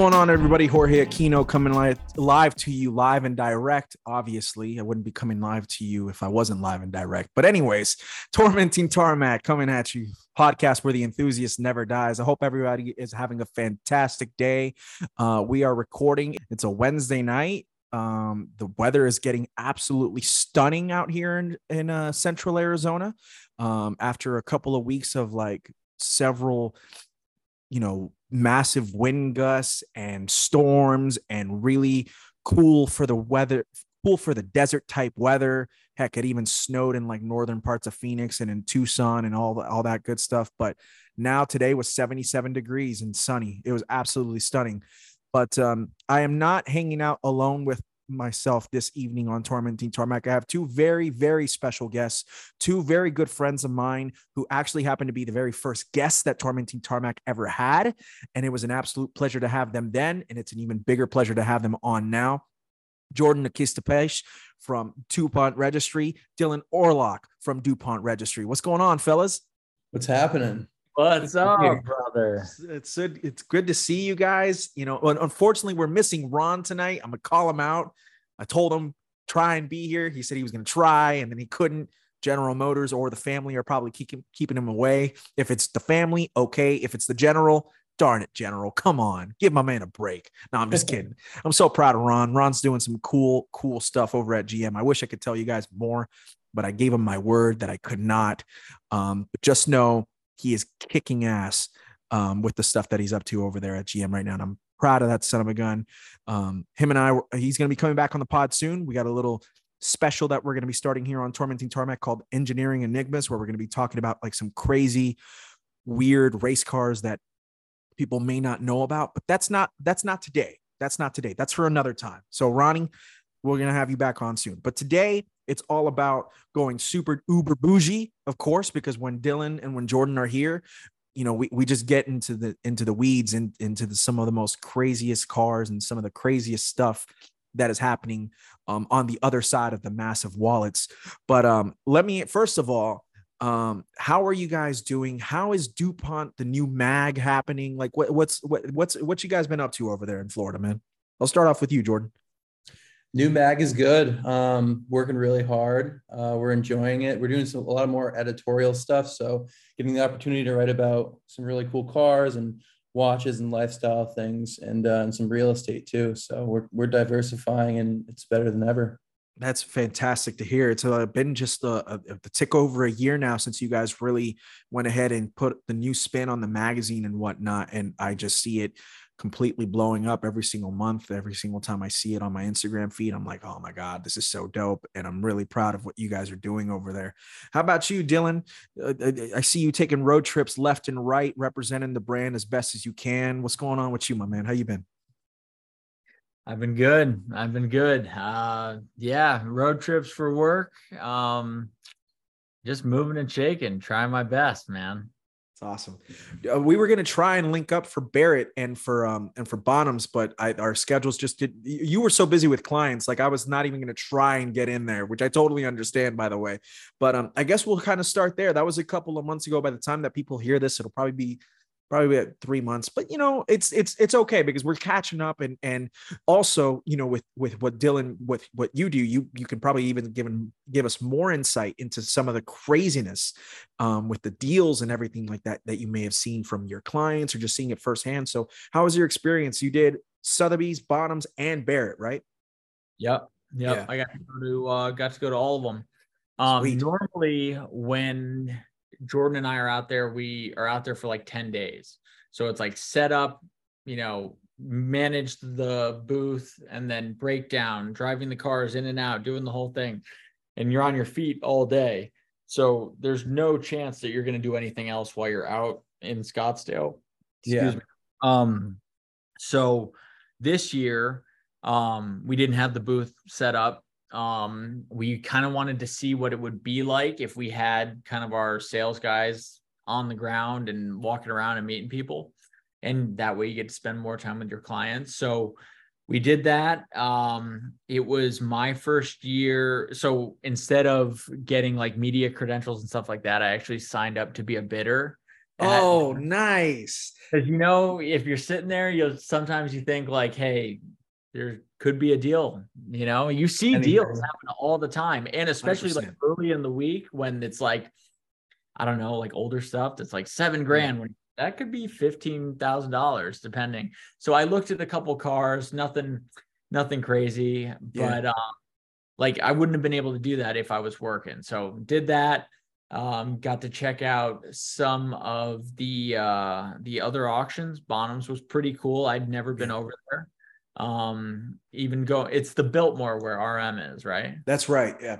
going on, everybody? Jorge Aquino coming live, live to you, live and direct. Obviously, I wouldn't be coming live to you if I wasn't live and direct. But, anyways, Tormenting Tarmac coming at you, podcast where the enthusiast never dies. I hope everybody is having a fantastic day. Uh, we are recording, it's a Wednesday night. Um, the weather is getting absolutely stunning out here in, in uh, central Arizona. Um, after a couple of weeks of like several, you know, massive wind gusts and storms and really cool for the weather cool for the desert type weather. Heck it even snowed in like northern parts of phoenix and in tucson and all, the, all that good stuff. But now today was 77 degrees and sunny. It was absolutely stunning. But um, i am not hanging out alone with myself this evening on Tormenting Tarmac. I have two very, very special guests, two very good friends of mine who actually happened to be the very first guests that Tormenting Tarmac ever had. And it was an absolute pleasure to have them then. And it's an even bigger pleasure to have them on now. Jordan Aquistapace from DuPont Registry, Dylan Orluck from DuPont Registry. What's going on, fellas? What's happening? What's up, brother? It's good. It's good to see you guys. You know, unfortunately, we're missing Ron tonight. I'm gonna call him out. I told him try and be here. He said he was gonna try, and then he couldn't. General Motors or the family are probably keeping keeping him away. If it's the family, okay. If it's the general, darn it, General, come on, give my man a break. No, I'm just kidding. I'm so proud of Ron. Ron's doing some cool, cool stuff over at GM. I wish I could tell you guys more, but I gave him my word that I could not. Um, but just know he is kicking ass um, with the stuff that he's up to over there at GM right now. And I'm proud of that son of a gun. Um, him and I, he's going to be coming back on the pod soon. We got a little special that we're going to be starting here on Tormenting Tarmac called Engineering Enigmas, where we're going to be talking about like some crazy, weird race cars that people may not know about. But that's not that's not today. That's not today. That's for another time. So Ronnie, we're going to have you back on soon. But today it's all about going super uber bougie, of course, because when Dylan and when Jordan are here, you know, we, we just get into the into the weeds and into the, some of the most craziest cars and some of the craziest stuff that is happening um, on the other side of the massive wallets. But um, let me first of all, um, how are you guys doing? How is DuPont the new mag happening? Like, what, what's what, what's what you guys been up to over there in Florida, man? I'll start off with you, Jordan new mag is good. Um, working really hard. Uh, we're enjoying it. We're doing some, a lot more editorial stuff. So getting the opportunity to write about some really cool cars and watches and lifestyle things and, uh, and some real estate too. So we're, we're diversifying and it's better than ever. That's fantastic to hear. It's uh, been just a, a, a, tick over a year now since you guys really went ahead and put the new spin on the magazine and whatnot. And I just see it completely blowing up every single month. Every single time I see it on my Instagram feed, I'm like, oh my God, this is so dope. And I'm really proud of what you guys are doing over there. How about you, Dylan? Uh, uh I see you taking road trips left and right, representing the brand as best as you can. What's going on with you, my man? How you been? I've been good. I've been good. Uh, yeah, road trips for work. Um, just moving and shaking, trying my best, man. It's awesome. Uh, we were gonna try and link up for Barrett and for um and for Bonhams, but I, our schedules just did. You were so busy with clients, like I was not even gonna try and get in there, which I totally understand, by the way. But um, I guess we'll kind of start there. That was a couple of months ago. By the time that people hear this, it'll probably be probably at three months but you know it's it's it's okay because we're catching up and and also you know with with what dylan with what you do you you can probably even give give us more insight into some of the craziness um, with the deals and everything like that that you may have seen from your clients or just seeing it firsthand so how was your experience you did sotheby's Bonhams and barrett right yep yep yeah. i got to go to uh got to go to all of them um Sweet. normally when Jordan and I are out there. We are out there for like 10 days. So it's like set up, you know, manage the booth and then break down, driving the cars in and out, doing the whole thing. And you're on your feet all day. So there's no chance that you're going to do anything else while you're out in Scottsdale. Excuse yeah. me. Um, so this year, um, we didn't have the booth set up um, we kind of wanted to see what it would be like if we had kind of our sales guys on the ground and walking around and meeting people. And that way you get to spend more time with your clients. So we did that. Um, it was my first year. So instead of getting like media credentials and stuff like that, I actually signed up to be a bidder Oh, nice. Because you know, if you're sitting there, you'll sometimes you think like, hey, there could be a deal. You know, you see Anything. deals happen all the time, and especially 100%. like early in the week when it's like, I don't know, like older stuff that's like seven grand. When that could be fifteen thousand dollars, depending. So I looked at a couple cars, nothing, nothing crazy, but yeah. um, like I wouldn't have been able to do that if I was working. So did that. Um, got to check out some of the uh the other auctions. Bonhams was pretty cool. I'd never been over there um even go it's the biltmore where rm is right? That's right yeah.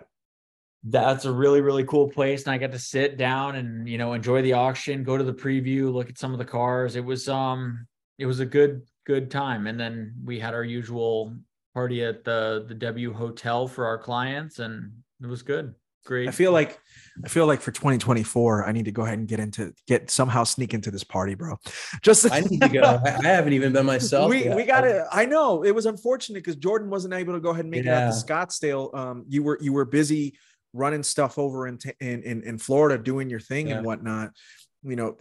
That's a really really cool place and i got to sit down and you know enjoy the auction go to the preview look at some of the cars. It was um it was a good good time. And then we had our usual party at the the w hotel for our clients and it was good great i feel like I feel like for 2024, I need to go ahead and get into get somehow sneak into this party, bro. Just I need to go. I haven't even been myself. We yet. we got it. I know it was unfortunate because Jordan wasn't able to go ahead and make yeah. it out to Scottsdale. Um, you were you were busy running stuff over in in in, in Florida, doing your thing yeah. and whatnot you know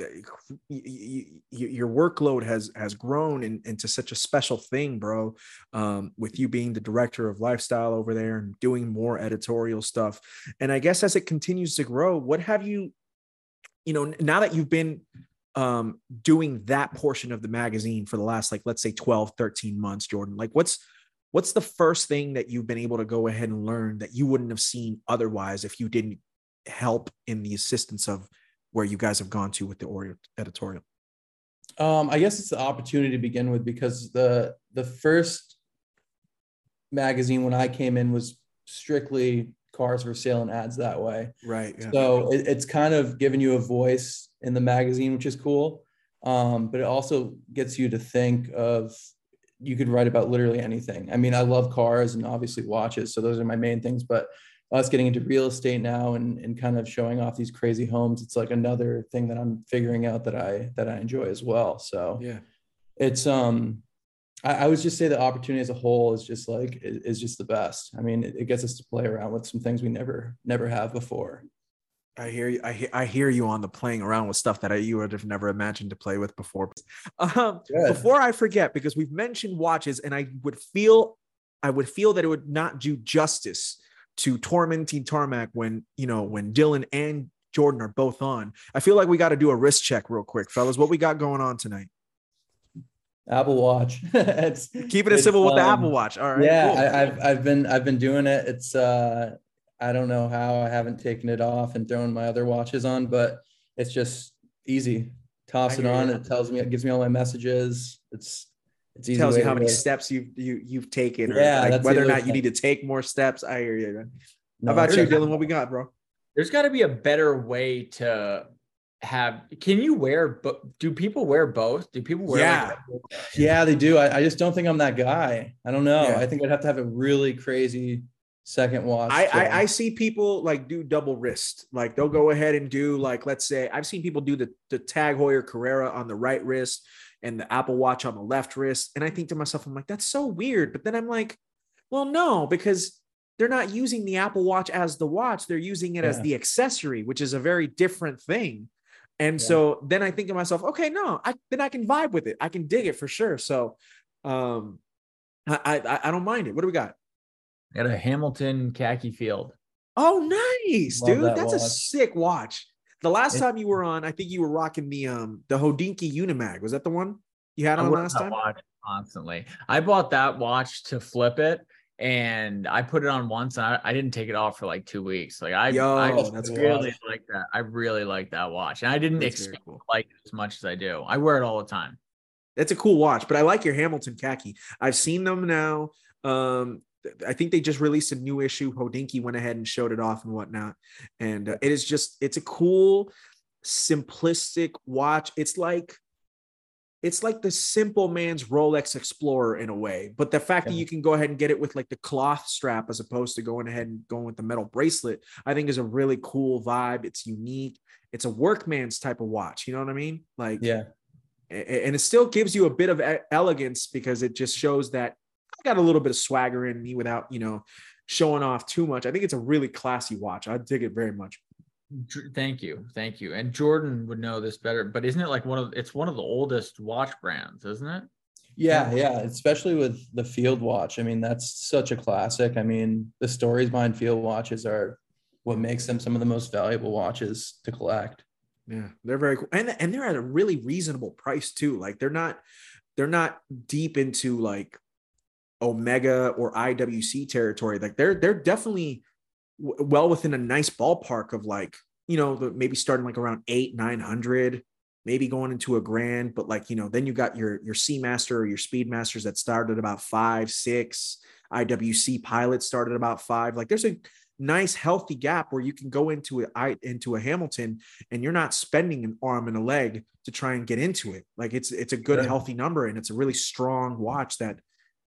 your workload has has grown in, into such a special thing bro. Um, with you being the director of lifestyle over there and doing more editorial stuff. And i guess as it continues to grow what have you you know now that you've been um, doing that portion of the magazine for the last like let's say 12 13 months jordan like what's what's the first thing that you've been able to go ahead and learn that you wouldn't have seen otherwise if you didn't help in the assistance of where you guys have gone to with the Oreo editorial? Um, I guess it's the opportunity to begin with because the the first magazine when I came in was strictly cars for sale and ads that way. Right. Yeah. So it, it's kind of giving you a voice in the magazine, which is cool. Um, but it also gets you to think of you could write about literally anything. I mean, I love cars and obviously watches, so those are my main things. But us getting into real estate now and, and kind of showing off these crazy homes it's like another thing that i'm figuring out that i that i enjoy as well so yeah it's um I, I would just say the opportunity as a whole is just like is just the best i mean it, it gets us to play around with some things we never never have before I hear you. I hear, I hear you on the playing around with stuff that I, you would have never imagined to play with before. Um, before I forget, because we've mentioned watches, and I would feel, I would feel that it would not do justice to tormenting tarmac when you know when Dylan and Jordan are both on. I feel like we got to do a wrist check real quick, fellas. What we got going on tonight? Apple Watch. it's keeping it simple um, with the um, Apple Watch. All right. Yeah, cool. I, have I've been I've been doing it. It's uh I don't know how I haven't taken it off and thrown my other watches on, but it's just easy. Toss it on. It tells me it gives me all my messages. It's it tells you how many steps you've you, you've taken, yeah, like whether or not you need to take more steps. I hear you. No, how about you, Dylan? What we got, bro? There's got to be a better way to have. Can you wear? But do people wear both? Do people wear? Yeah, like yeah, they do. I, I just don't think I'm that guy. I don't know. Yeah. I think I'd have to have a really crazy second watch. I, I, I see people like do double wrist. Like they'll go ahead and do like let's say I've seen people do the the Tag Heuer Carrera on the right wrist and the Apple Watch on the left wrist. And I think to myself, I'm like, that's so weird. But then I'm like, well, no, because they're not using the Apple Watch as the watch. They're using it yeah. as the accessory, which is a very different thing. And yeah. so then I think to myself, okay, no, I then I can vibe with it. I can dig it for sure. So um I I, I don't mind it. What do we got? Got a Hamilton khaki field. Oh, nice, Love dude. That That's watch. a sick watch. The last it, time you were on, I think you were rocking the um the Hodinkee Unimatic. Was that the one you had on last time? Constantly. I bought that watch to flip it, and I put it on once, and I, I didn't take it off for like two weeks. Like I, Yo, I that's really cool. like that. I really like that watch, and I didn't that's expect cool. like it as much as I do. I wear it all the time. It's a cool watch, but I like your Hamilton khaki. I've seen them now. Um, I think they just released a new issue. Hodinkee went ahead and showed it off and whatnot. And uh, it is just, it's a cool, simplistic watch. It's like, it's like the simple man's Rolex Explorer in a way. But the fact yeah. that you can go ahead and get it with like the cloth strap as opposed to going ahead and going with the metal bracelet, I think is a really cool vibe. It's unique. It's a workman's type of watch. You know what I mean? Like, yeah. And it still gives you a bit of elegance because it just shows that got a little bit of swagger in me without, you know, showing off too much. I think it's a really classy watch. I dig it very much. Thank you, thank you. And Jordan would know this better, but isn't it like one of it's one of the oldest watch brands, isn't it? Yeah, yeah, especially with the Field Watch. I mean, that's such a classic. I mean, the stories behind Field Watches are what makes them some of the most valuable watches to collect. Yeah, they're very cool, and and they're at a really reasonable price too. Like they're not they're not deep into like Omega or IWC territory. Like they're they're definitely w- well within a nice ballpark of like you know the, maybe starting like around eight nine hundred, maybe going into a grand. But like you know then you got your your Seamaster or your Speedmasters that started about five six. IWC Pilot started about five. Like there's a nice healthy gap where you can go into a into a Hamilton and you're not spending an arm and a leg to try and get into it. Like it's it's a good yeah. healthy number and it's a really strong watch that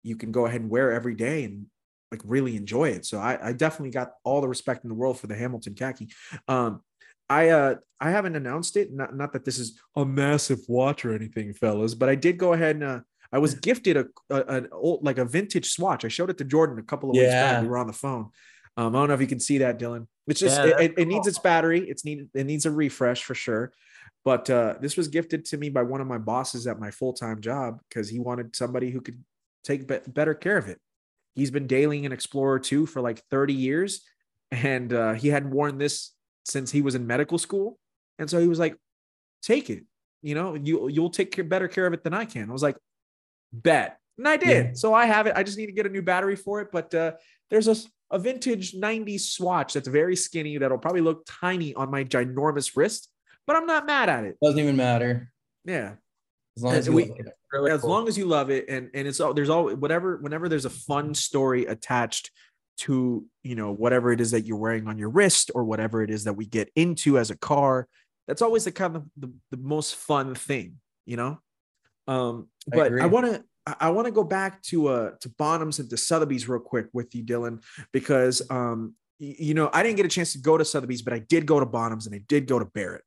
you can go ahead and wear every day and like really enjoy it. So I, I definitely got all the respect in the world for the Hamilton khaki. Um, I uh I haven't announced it. Not not that this is a massive watch or anything, fellas, but I did go ahead and uh, I was gifted a, a, an old like a vintage swatch. I showed it to Jordan a couple of weeks back. We were on the phone. Um, I don't know if you can see that, Dylan. It's just yeah, it, it, needs its battery. It's needed. It needs a refresh for sure. But uh, this was gifted to me by one of my bosses at my full time job because he wanted somebody who could take be- better care of it. He's been dailying an Explorer 2 for like 30 years, and uh, he hadn't worn this since he was in medical school. And so he was like, "Take it. You know, you you'll take care, better care of it than I can." I was like, "Bet." And I did. Yeah. So I have it. I just need to get a new battery for it. But uh, there's a a vintage 90s swatch that's very skinny that'll probably look tiny on my ginormous wrist, but I'm not mad at it. Doesn't even matter. Yeah. As long as, we, really as cool. long as you love it and and it's all there's all whatever whenever there's a fun story attached to you know whatever it is that you're wearing on your wrist or whatever it is that we get into as a car that's always the kind of the, the most fun thing you know? Um but i, I want to I want to go back to uh to Bonhams and to Sotheby's real quick with you, Dylan, because um you know I didn't get a chance to go to Sotheby's, but I did go to Bonhams and I did go to Barrett,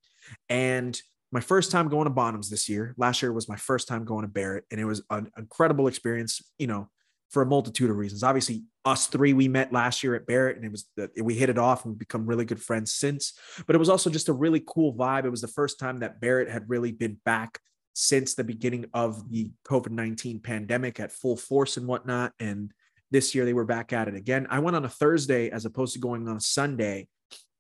and my first time going to Bonhams this year. Last year was my first time going to Barrett, and it was an incredible experience. You know, for a multitude of reasons. Obviously, us three we met last year at Barrett, and it was the, we hit it off and we've become really good friends since. But it was also just a really cool vibe. It was the first time that Barrett had really been back since the beginning of the COVID 19 pandemic at full force and whatnot. And this year they were back at it again. I went on a Thursday as opposed to going on a Sunday,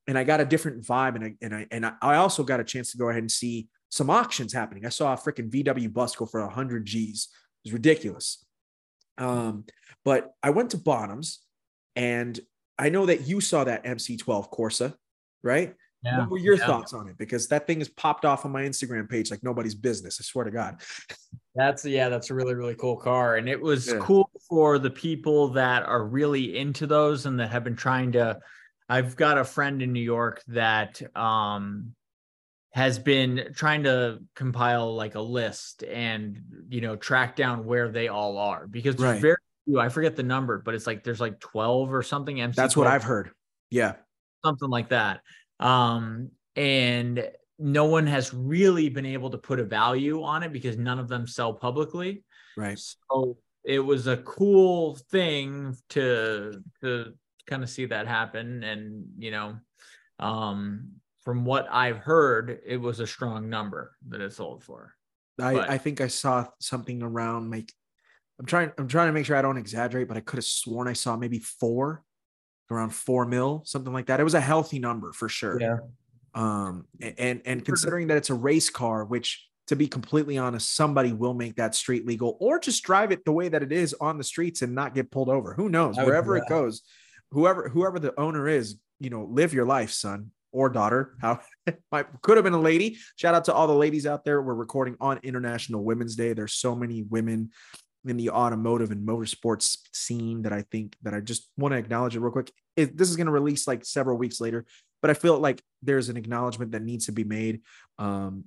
and I got a different vibe. And I, and I, and I also got a chance to go ahead and see some auctions happening. I saw a freaking VW bus go for 100 G's. It was ridiculous. Um, but I went to Bonhams, and I know that you saw that MC12 Corsa, right? Yeah, what were your yeah. thoughts on it? Because that thing has popped off on my Instagram page like nobody's business. I swear to God. That's yeah, that's a really really cool car, and it was yeah. cool for the people that are really into those and that have been trying to. I've got a friend in New York that um has been trying to compile like a list and you know track down where they all are because there's right. very few. I forget the number, but it's like there's like twelve or something. MC That's what I've heard. Yeah, something like that um, and no one has really been able to put a value on it because none of them sell publicly. Right. So it was a cool thing to to kind of see that happen, and you know, um, from what I've heard, it was a strong number that it sold for. I, but, I think I saw something around like I'm trying I'm trying to make sure I don't exaggerate, but I could have sworn I saw maybe four around four mil, something like that. It was a healthy number for sure. Yeah. Um, and and considering that it's a race car, which to be completely honest, somebody will make that street legal or just drive it the way that it is on the streets and not get pulled over. Who knows? Wherever it goes, whoever whoever the owner is, you know, live your life, son or daughter. How might could have been a lady. Shout out to all the ladies out there. We're recording on International Women's Day. There's so many women in the automotive and motorsports scene that I think that I just want to acknowledge it real quick. It, this is going to release like several weeks later, but I feel like there's an acknowledgement that needs to be made. Um,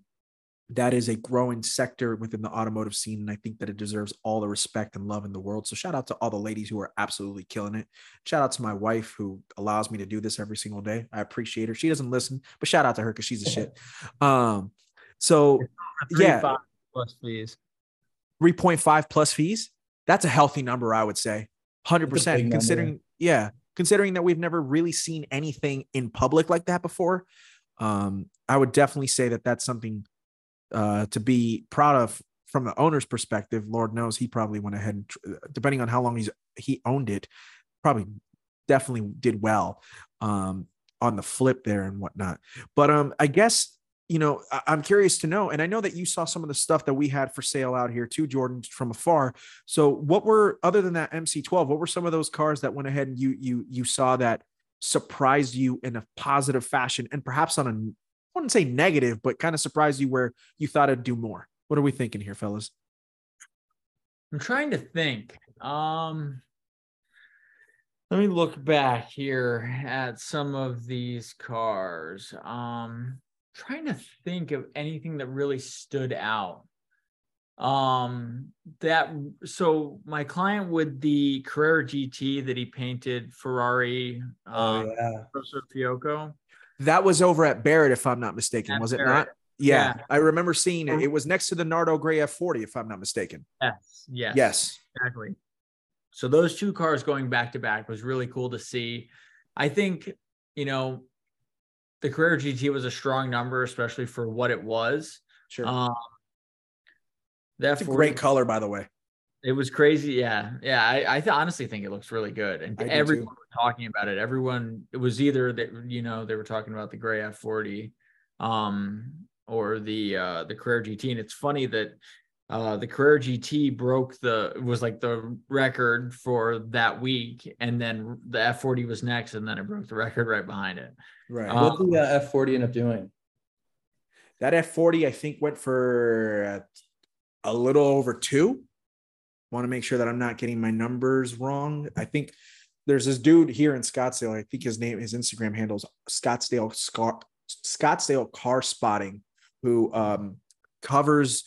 that is a growing sector within the automotive scene, and I think that it deserves all the respect and love in the world. So shout out to all the ladies who are absolutely killing it. Shout out to my wife who allows me to do this every single day. I appreciate her. She doesn't listen, but shout out to her because she's a shit. Um, so yeah, plus fees. 3.5 plus fees, that's a healthy number, I would say. 100%. Considering, yeah, considering that we've never really seen anything in public like that before. Um, I would definitely say that that's something uh, to be proud of from the owner's perspective. Lord knows he probably went ahead and, depending on how long he's he owned it, probably definitely did well um, on the flip there and whatnot. But um, I guess you know I- I'm curious to know, and I know that you saw some of the stuff that we had for sale out here too, Jordan, from afar. So what were other than that MC12? What were some of those cars that went ahead and you you you saw that surprised you in a positive fashion, and perhaps on a wouldn't say negative, but kind of surprised you where you thought it'd do more? What are we thinking here, fellas? I'm trying to think. Um, let me look back here at some of these cars. Um, trying to think of anything that really stood out. Um, that so my client with the Carrera GT that he painted Ferrari, Oh um, yeah. Rosso Fiocco. That was over at Barrett, if I'm not mistaken, At was it Barrett. not? Yeah, Yeah. I remember seeing it. It was next to the Nardo Gray F40, if I'm not mistaken. Yes, yes, Yes. exactly. So those two cars going back to back was really cool to see. I think, you know, the Carrera GT was a strong number, especially for what it was. Sure. Um, that a great color, by the way. It was crazy. Yeah. Yeah. I, I th- honestly think it looks really good. And I everyone was talking about it. Everyone, it was either that, you know, they were talking about the gray F40 um, or the, uh, the Carrera GT. And it's funny that, uh, the Carrera GT broke the, was like the record for that week. And then the F40 was next. And then it broke the record right behind it. Right. Um, What did the uh, F40 end up doing? that F40, I think, went for uh, a little over two. Want to make sure that I'm not getting my numbers wrong. I think there's this dude here in Scottsdale. I think his name, his Instagram handles Scottsdale Scar, Scottsdale Car Spotting, who um, covers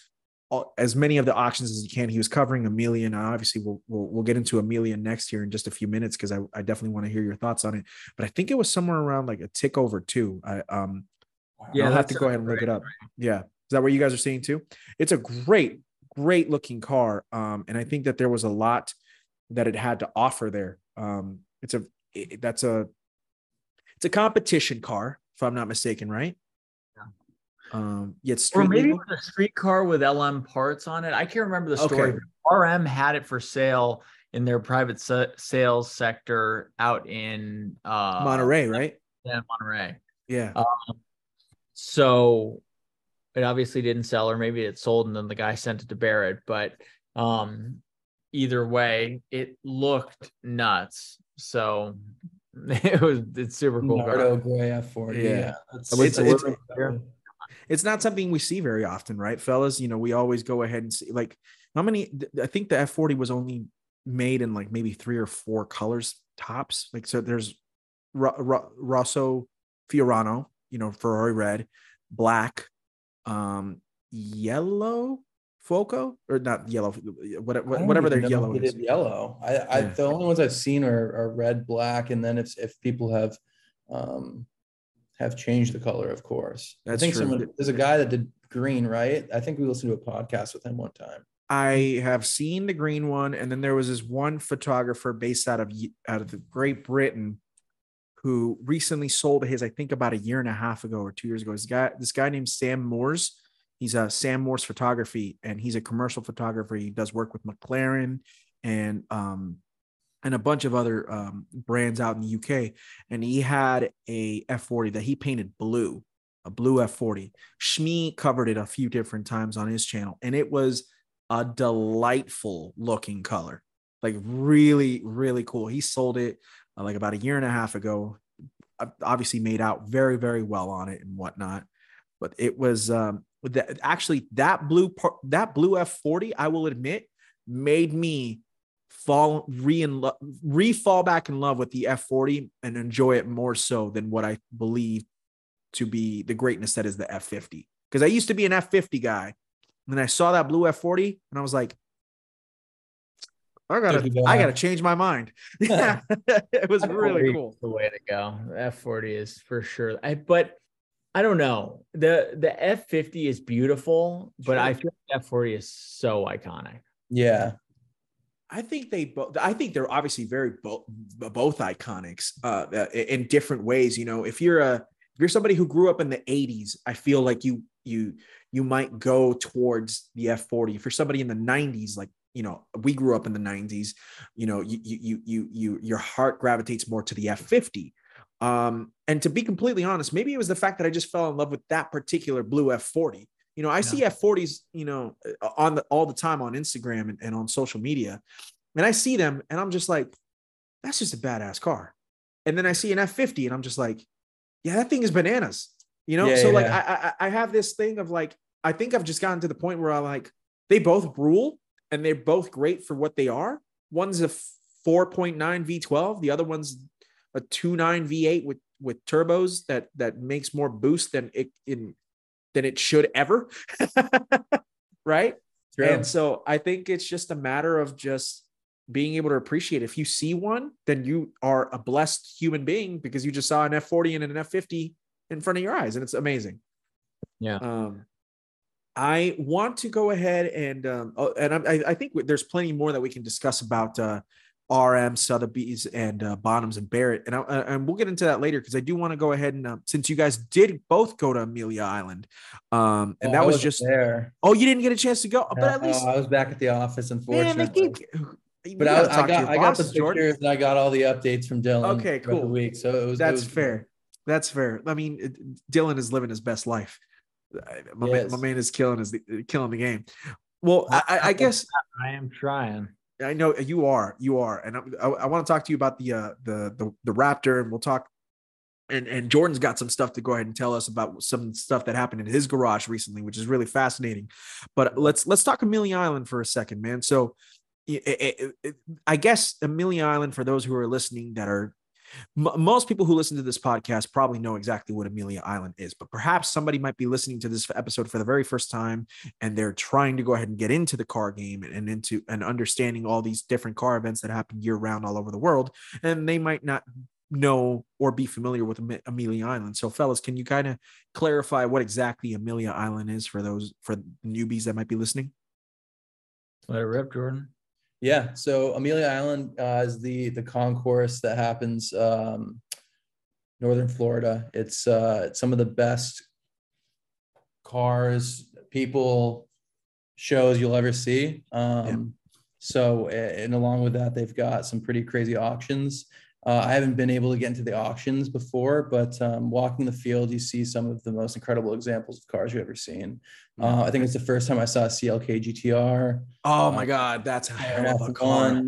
all, as many of the auctions as he can. He was covering Amelia, million. Obviously, we'll we'll, we'll get into Amelia next year in just a few minutes because I, I definitely want to hear your thoughts on it. But I think it was somewhere around like a tick over two. I um Yeah, I'll have to go ahead and look it up. Yeah. Is that what you guys are seeing too? It's a great, great looking car. Um, and I think that there was a lot that it had to offer there. Um, it's a it, that's a it's a competition car, if I'm not mistaken, right? Yeah. Um, yet Or maybe legal? it was a street car with LM parts on it. I can't remember the story. Okay. RM had it for sale in their private sa- sales sector out in uh, Monterey, right? Yeah, Monterey. Yeah. Um, so it obviously didn't sell, or maybe it sold and then the guy sent it to Barrett. But um, either way, it looked nuts. So it was it's super cool. Nardo Gray F40. Yeah. Yeah. That's, it's, it's, it's not something we see very often, right, fellas? You know, we always go ahead and see like how many. I think the F forty was only made in like maybe three or four colors tops. Like so, there's Ro- Ro- Rosso Fiorano, you know, Ferrari red, black, um, yellow, Foco or not yellow, whatever, whatever their yellow is. Yellow. I, I Yeah. the only ones I've seen are, are red, black, and then if if people have um have changed the color, of course. That's I think true. someone there's a guy that did green, right? I think we listened to a podcast with him one time. I have seen the green one, and then there was this one photographer based out of out of the Great Britain who recently sold his, I think about a year and a half ago or two years ago. This guy, this guy named Sam Moores. He's a Sam Moores photography, and he's a commercial photographer. He does work with McLaren and um and a bunch of other um, brands out in the UK. And he had a F40 that he painted blue, a blue F40. Shmee covered it a few different times on his channel, and it was a delightful looking color like really really cool he sold it uh, like about a year and a half ago Uh, obviously made out very very well on it and whatnot. But it was um that actually that blue part that blue f40 i will admit made me fall re in love re fall back in love with the f40 and enjoy it more so than what i believe to be the greatness that is the f50 because i used to be an f50 guy. And then I saw that blue F40 and I was like, I gotta, I gotta change my mind. Yeah, it was really F40 cool. The way to go. F forty is for sure. I but I don't know. The the F fifty is beautiful, but I feel like F forty is so iconic. Yeah. I think they both. I think they're obviously very both both iconics uh, in different ways. You know, if you're a if you're somebody who grew up in the 80s, I feel like you you you might go towards the F40. If you're somebody in the 90s, like you know, we grew up in the 90s, you know, you you you you your heart gravitates more to the F50. Um, and to be completely honest, maybe it was the fact that I just fell in love with that particular blue F40. You know, I yeah. see F40s, you know, on the all the time on Instagram and, and on social media, and I see them and I'm just like, that's just a badass car. And then I see an F50 and I'm just like, yeah, that thing is bananas. You know, yeah, so yeah. like I, I I have this thing of like I think I've just gotten to the point where I like they both rule and they're both great for what they are. One's a 4.9 V12, the other one's a 2.9 V8 with with turbos that that makes more boost than it in than it should ever. right? True. And so I think it's just a matter of just being able to appreciate if you see one, then you are a blessed human being because you just saw an F40 and an F50 in front of your eyes, and it's amazing. Yeah. Um, I want to go ahead and um, oh, and I, I, think there's plenty more that we can discuss about uh, RM, Sotheby's, and uh, Bonhams and Barrett, and I, and we'll get into that later because I do want to go ahead and uh, since you guys did both go to Amelia Island, um, and oh, that was just there. Oh, you didn't get a chance to go, but at least I was back at the office. Unfortunately, Man, but I, I, got I got the pictures Jordan. and I got all the updates from Dylan. Okay, cool. The week, so it was that's it was fair. That's fair. I mean, Dylan is living his best life. My, yes. man, my man is killing is killing the game. Well, I, I, guess I am trying. I know you are, you are, and I, I want to talk to you about the uh, the the the Raptor, and we'll talk. And and Jordan's got some stuff to go ahead and tell us about some stuff that happened in his garage recently, which is really fascinating. But let's let's talk Amelia Island for a second, man. So, it, it, it, I guess Amelia Island, for those who are listening that are M- most people who listen to this podcast probably know exactly what Amelia Island is, but perhaps somebody might be listening to this episode for the very first time and they're trying to go ahead and get into the car game and, and into and understanding all these different car events that happen year round all over the world. And they might not know or be familiar with Amelia Island. So, fellas, can you kind of clarify what exactly Amelia Island is for those for newbies that might be listening? Let it rip, Jordan. Yeah. So Amelia Island uh, is the the concourse that happens um, northern Florida. It's uh, some of the best cars, people, shows you'll ever see. Um, yeah. So, and along with that, they've got some pretty crazy auctions. Uh, I haven't been able to get into the auctions before, but um, walking the field, you see some of the most incredible examples of cars you've ever seen. Uh, I think it's the first time I saw a CLK GTR. Oh my uh, God, that's a hell of a car.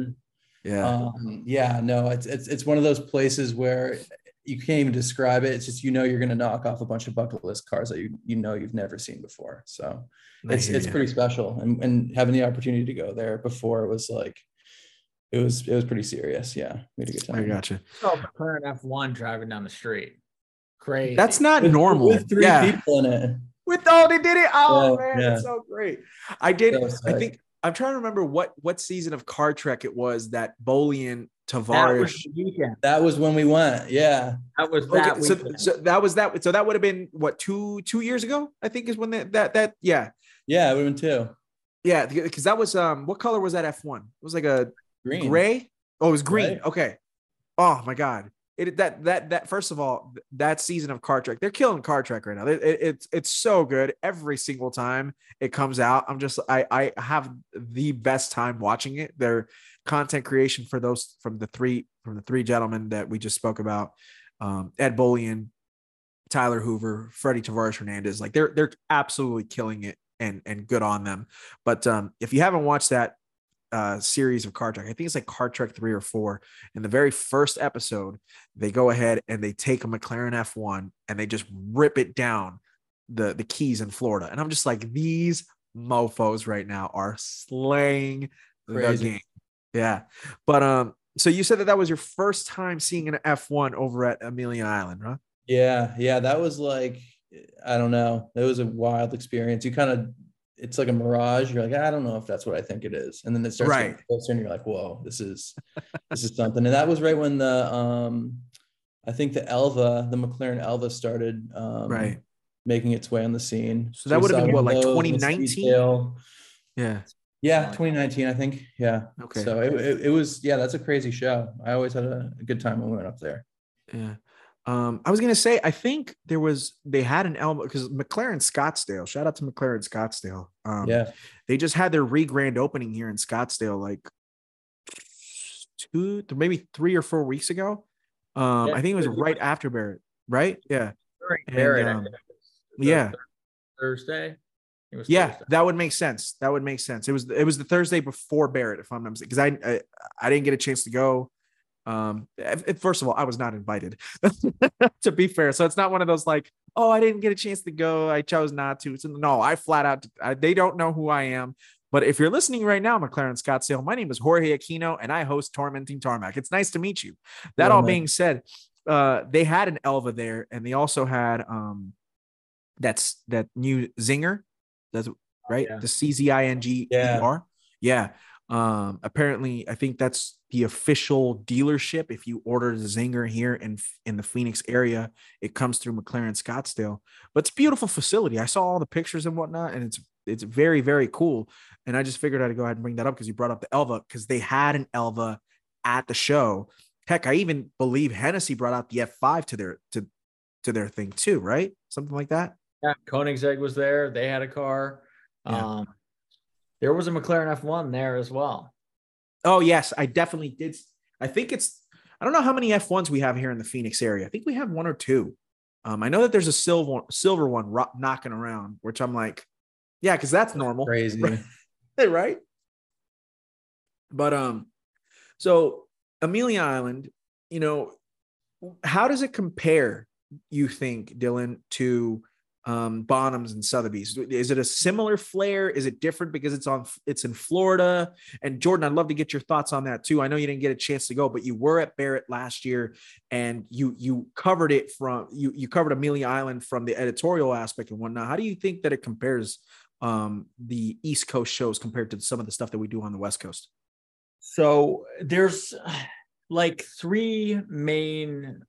Yeah, um, yeah, no, it's it's it's one of those places where you can't even describe it. It's just you know you're going to knock off a bunch of bucket list cars that you you know you've never seen before. So it's it's pretty special, and and having the opportunity to go there before it was like it was it was pretty serious. Yeah, we had a good time. I gotcha. So McLaren F1 driving down the street, crazy. That's not with, normal. With three yeah. people in it. With all they did it. Oh yeah, man, yeah. it's so great. I did. I think I'm trying to remember what what season of Car Trek it was that Bolian Tavarish. That, that was, when we went. Yeah, that was that. Okay, so, so that was that. So that would have been what two two years ago? I think is when that that that yeah. Yeah, it would have been two. Yeah, because that was um what color was that F1? It was like a Green. Gray? Oh, it was green. Right. Okay. Oh my God. It that that that first of all, that season of Car Trek, they're killing Car Trek right now. It, it, it's it's so good every single time it comes out. I'm just I I have the best time watching it. Their content creation for those from the three from the three gentlemen that we just spoke about, um, Ed Bolian, Tyler Hoover, Freddie Tavarish Hernandez, like they're they're absolutely killing it and and good on them. But um, if you haven't watched that, uh, series of Car Trek. I think it's like Car Trek three or four. In the very first episode, they go ahead and they take a McLaren F1 and they just rip it down the the keys in Florida. And I'm just like, these mofos right now are slaying Crazy. the game. Yeah, but um, so you said that that was your first time seeing an F1 over at Amelia Island, huh? Yeah, yeah, that was like I don't know. It was a wild experience. You kind of it's like a mirage. You're like, I don't know if that's what I think it is. And then it starts right. getting closer and you're like, whoa, this is this is something. And that was right when the um I think the Elva, the McLaren Elva started um right making its way on the scene. So, so that would have been what like 2019? Yeah. Yeah, 2019, I think. Yeah. Okay. So it, it, it was, yeah, that's a crazy show. I always had a, a good time when we went up there. Yeah. Um, I was gonna say, I think there was they had an Elva because McLaren Scottsdale. Shout out to McLaren Scottsdale. Um, yeah, they just had their re grand opening here in Scottsdale, like two, maybe three or four weeks ago. Um, yeah, I think it was right after Barrett, right? Yeah. Barrett, and, um, yeah. Thursday. yeah, Thursday. that would make sense. That would make sense. It was it was the Thursday before Barrett, if I'm not mistaken, because I, I I didn't get a chance to go. Um, first of all, I was not invited. to be fair, so it's not one of those like, oh, I didn't get a chance to go. I chose not to. No, I flat out. I, they don't know who I am. But if you're listening right now, McLaren Scottsdale, my name is Jorge Aquino, and I host Tormenting Tarmac. It's nice to meet you. That yeah, all man. being said, uh, they had an Elva there, and they also had um, that's that new Czinger. That's right, yeah. the C Z I N G E R. Yeah. Um, apparently, I think that's the official dealership. If you order the Czinger here in in the Phoenix area, it comes through McLaren Scottsdale. But it's beautiful facility. I saw all the pictures and whatnot, and it's it's very very cool. And I just figured I'd go ahead and bring that up because you brought up the Elva because they had an Elva at the show. Heck, I even believe Hennessy brought out the F5 to their to to their thing too, right? Something like that. Yeah, Koenigsegg was there. They had a car. Yeah. Um, there was a McLaren F1 there as well. Oh yes, I definitely did. I think it's. I don't know how many F1s we have here in the Phoenix area. I think we have one or two. Um, I know that there's a silver silver one ro- knocking around, which I'm like, yeah, because that's normal. Crazy, right? But um, so Amelia Island, you know, how does it compare? You think, Dylan, to um, Bonhams and Sotheby's? Is it a similar flair? Is it different because it's on it's in Florida? And Jordan, I'd love to get your thoughts on that too. I know you didn't get a chance to go, but you were at Barrett last year and you you covered it from you you covered Amelia Island from the editorial aspect and whatnot. How do you think that it compares um, the East Coast shows compared to some of the stuff that we do on the West Coast? So there's like three main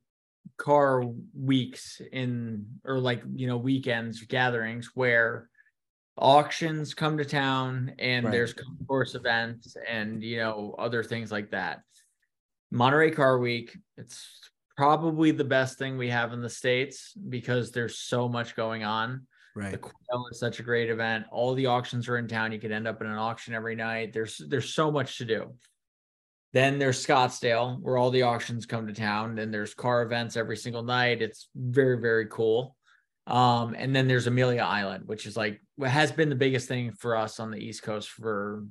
car weeks in or like you know weekends gatherings where auctions come to town and right. there's course events and you know other things like that. Monterey car week it's probably the best thing we have in the states because there's so much going on. Right. The Quail is such a great event. All the auctions are in town. You could end up in an auction every night. There's there's so much to do then there's Scottsdale, where all the auctions come to town. Then there's car events every single night. It's very, very cool. Um, and then there's Amelia Island, which is like what has been the biggest thing for us on the East Coast for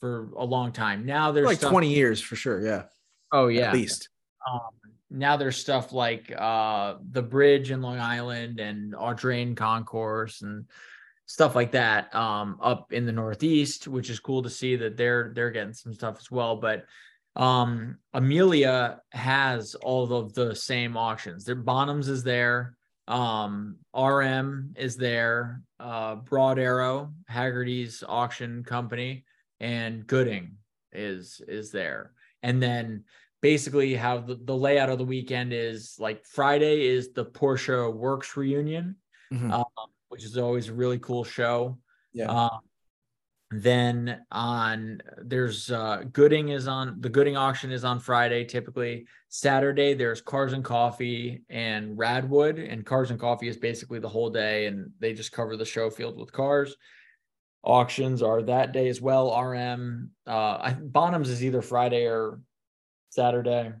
for a long time. Now there's like stuff, 20 years for sure. Yeah. Oh yeah. At least. Um, now there's stuff like uh the bridge in Long Island and Audrain Concourse and stuff like that um up in the northeast which is cool to see that they're they're getting some stuff as well but um amelia has all of the same auctions. Their bonhams is there. Um rm is there. Uh broad arrow Hagerty's auction company and gooding is is there. And then basically how the, the layout of the weekend is like friday is the porsche Werks reunion mm-hmm. um, which is always a really cool show. Yeah. Um, then on there's uh Gooding is on the Gooding auction is on Friday typically. Saturday there's Cars and Coffee and Radwood and Cars and Coffee is basically the whole day and they just cover the show field with cars. Auctions are that day as well. RM uh I, Bonhams is either Friday or Saturday.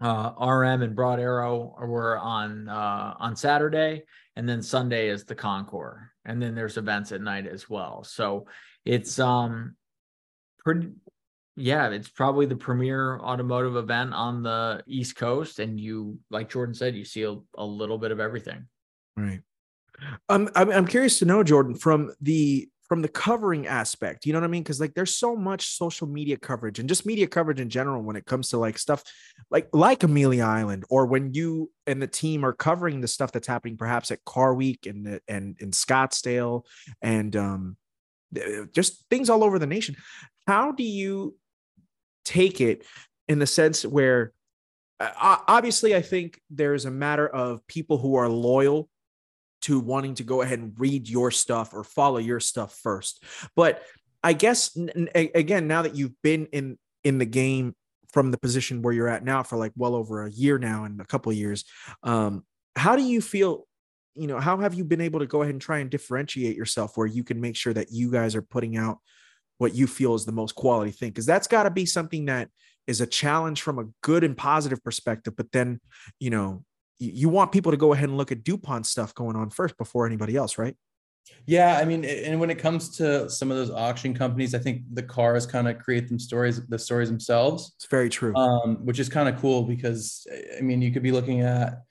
Uh RM and Broad Arrow were on uh on Saturday and then Sunday is the Concours and then there's events at night as well. So it's um pretty yeah, it's probably the premier automotive event on the East Coast and you like Jordan said you see a, a little bit of everything. Right. Um I'm I'm curious to know Jordan from the from the covering aspect you know what i mean? Because like there's so much social media coverage and just media coverage in general when it comes to like stuff like like amelia island or when you and the team are covering the stuff that's happening perhaps at car week and and in scottsdale and um just things all over the nation. How do you take it in the sense where uh, obviously i think there's a matter of people who are loyal to wanting to go ahead and read your stuff or follow your stuff first. But I guess again, now that you've been in in the game from the position where you're at now for like well over a year now and a couple years. Um, how do you feel? You know, how have you been able to go ahead and try and differentiate yourself where you can make sure that you guys are putting out what you feel is the most quality thing? Because that's got to be something that is a challenge from a good and positive perspective. But then, you know, you, you want people to go ahead and look at DuPont stuff going on first before anybody else, right? Yeah, I mean, and when it comes to some of those auction companies, I think the cars kind of create them stories, the stories themselves. It's very true. Um, which is kind of cool because I mean, you could be looking at,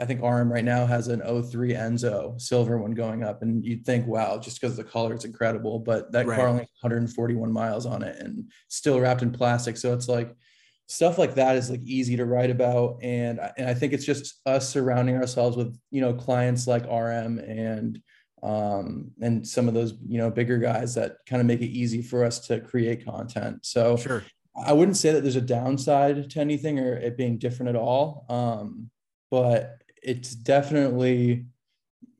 I think RM right now has an 03 Enzo silver one going up, and you'd think, wow, just because the color is incredible, but that right. car only 141 miles on it and still wrapped in plastic. So it's like stuff like that is like easy to write about, and and I think it's just us surrounding ourselves with you know clients like RM and um, and some of those you know bigger guys that kind of make it easy for us to create content. So sure. I wouldn't say that there's a downside to anything or it being different at all. Um, but it's definitely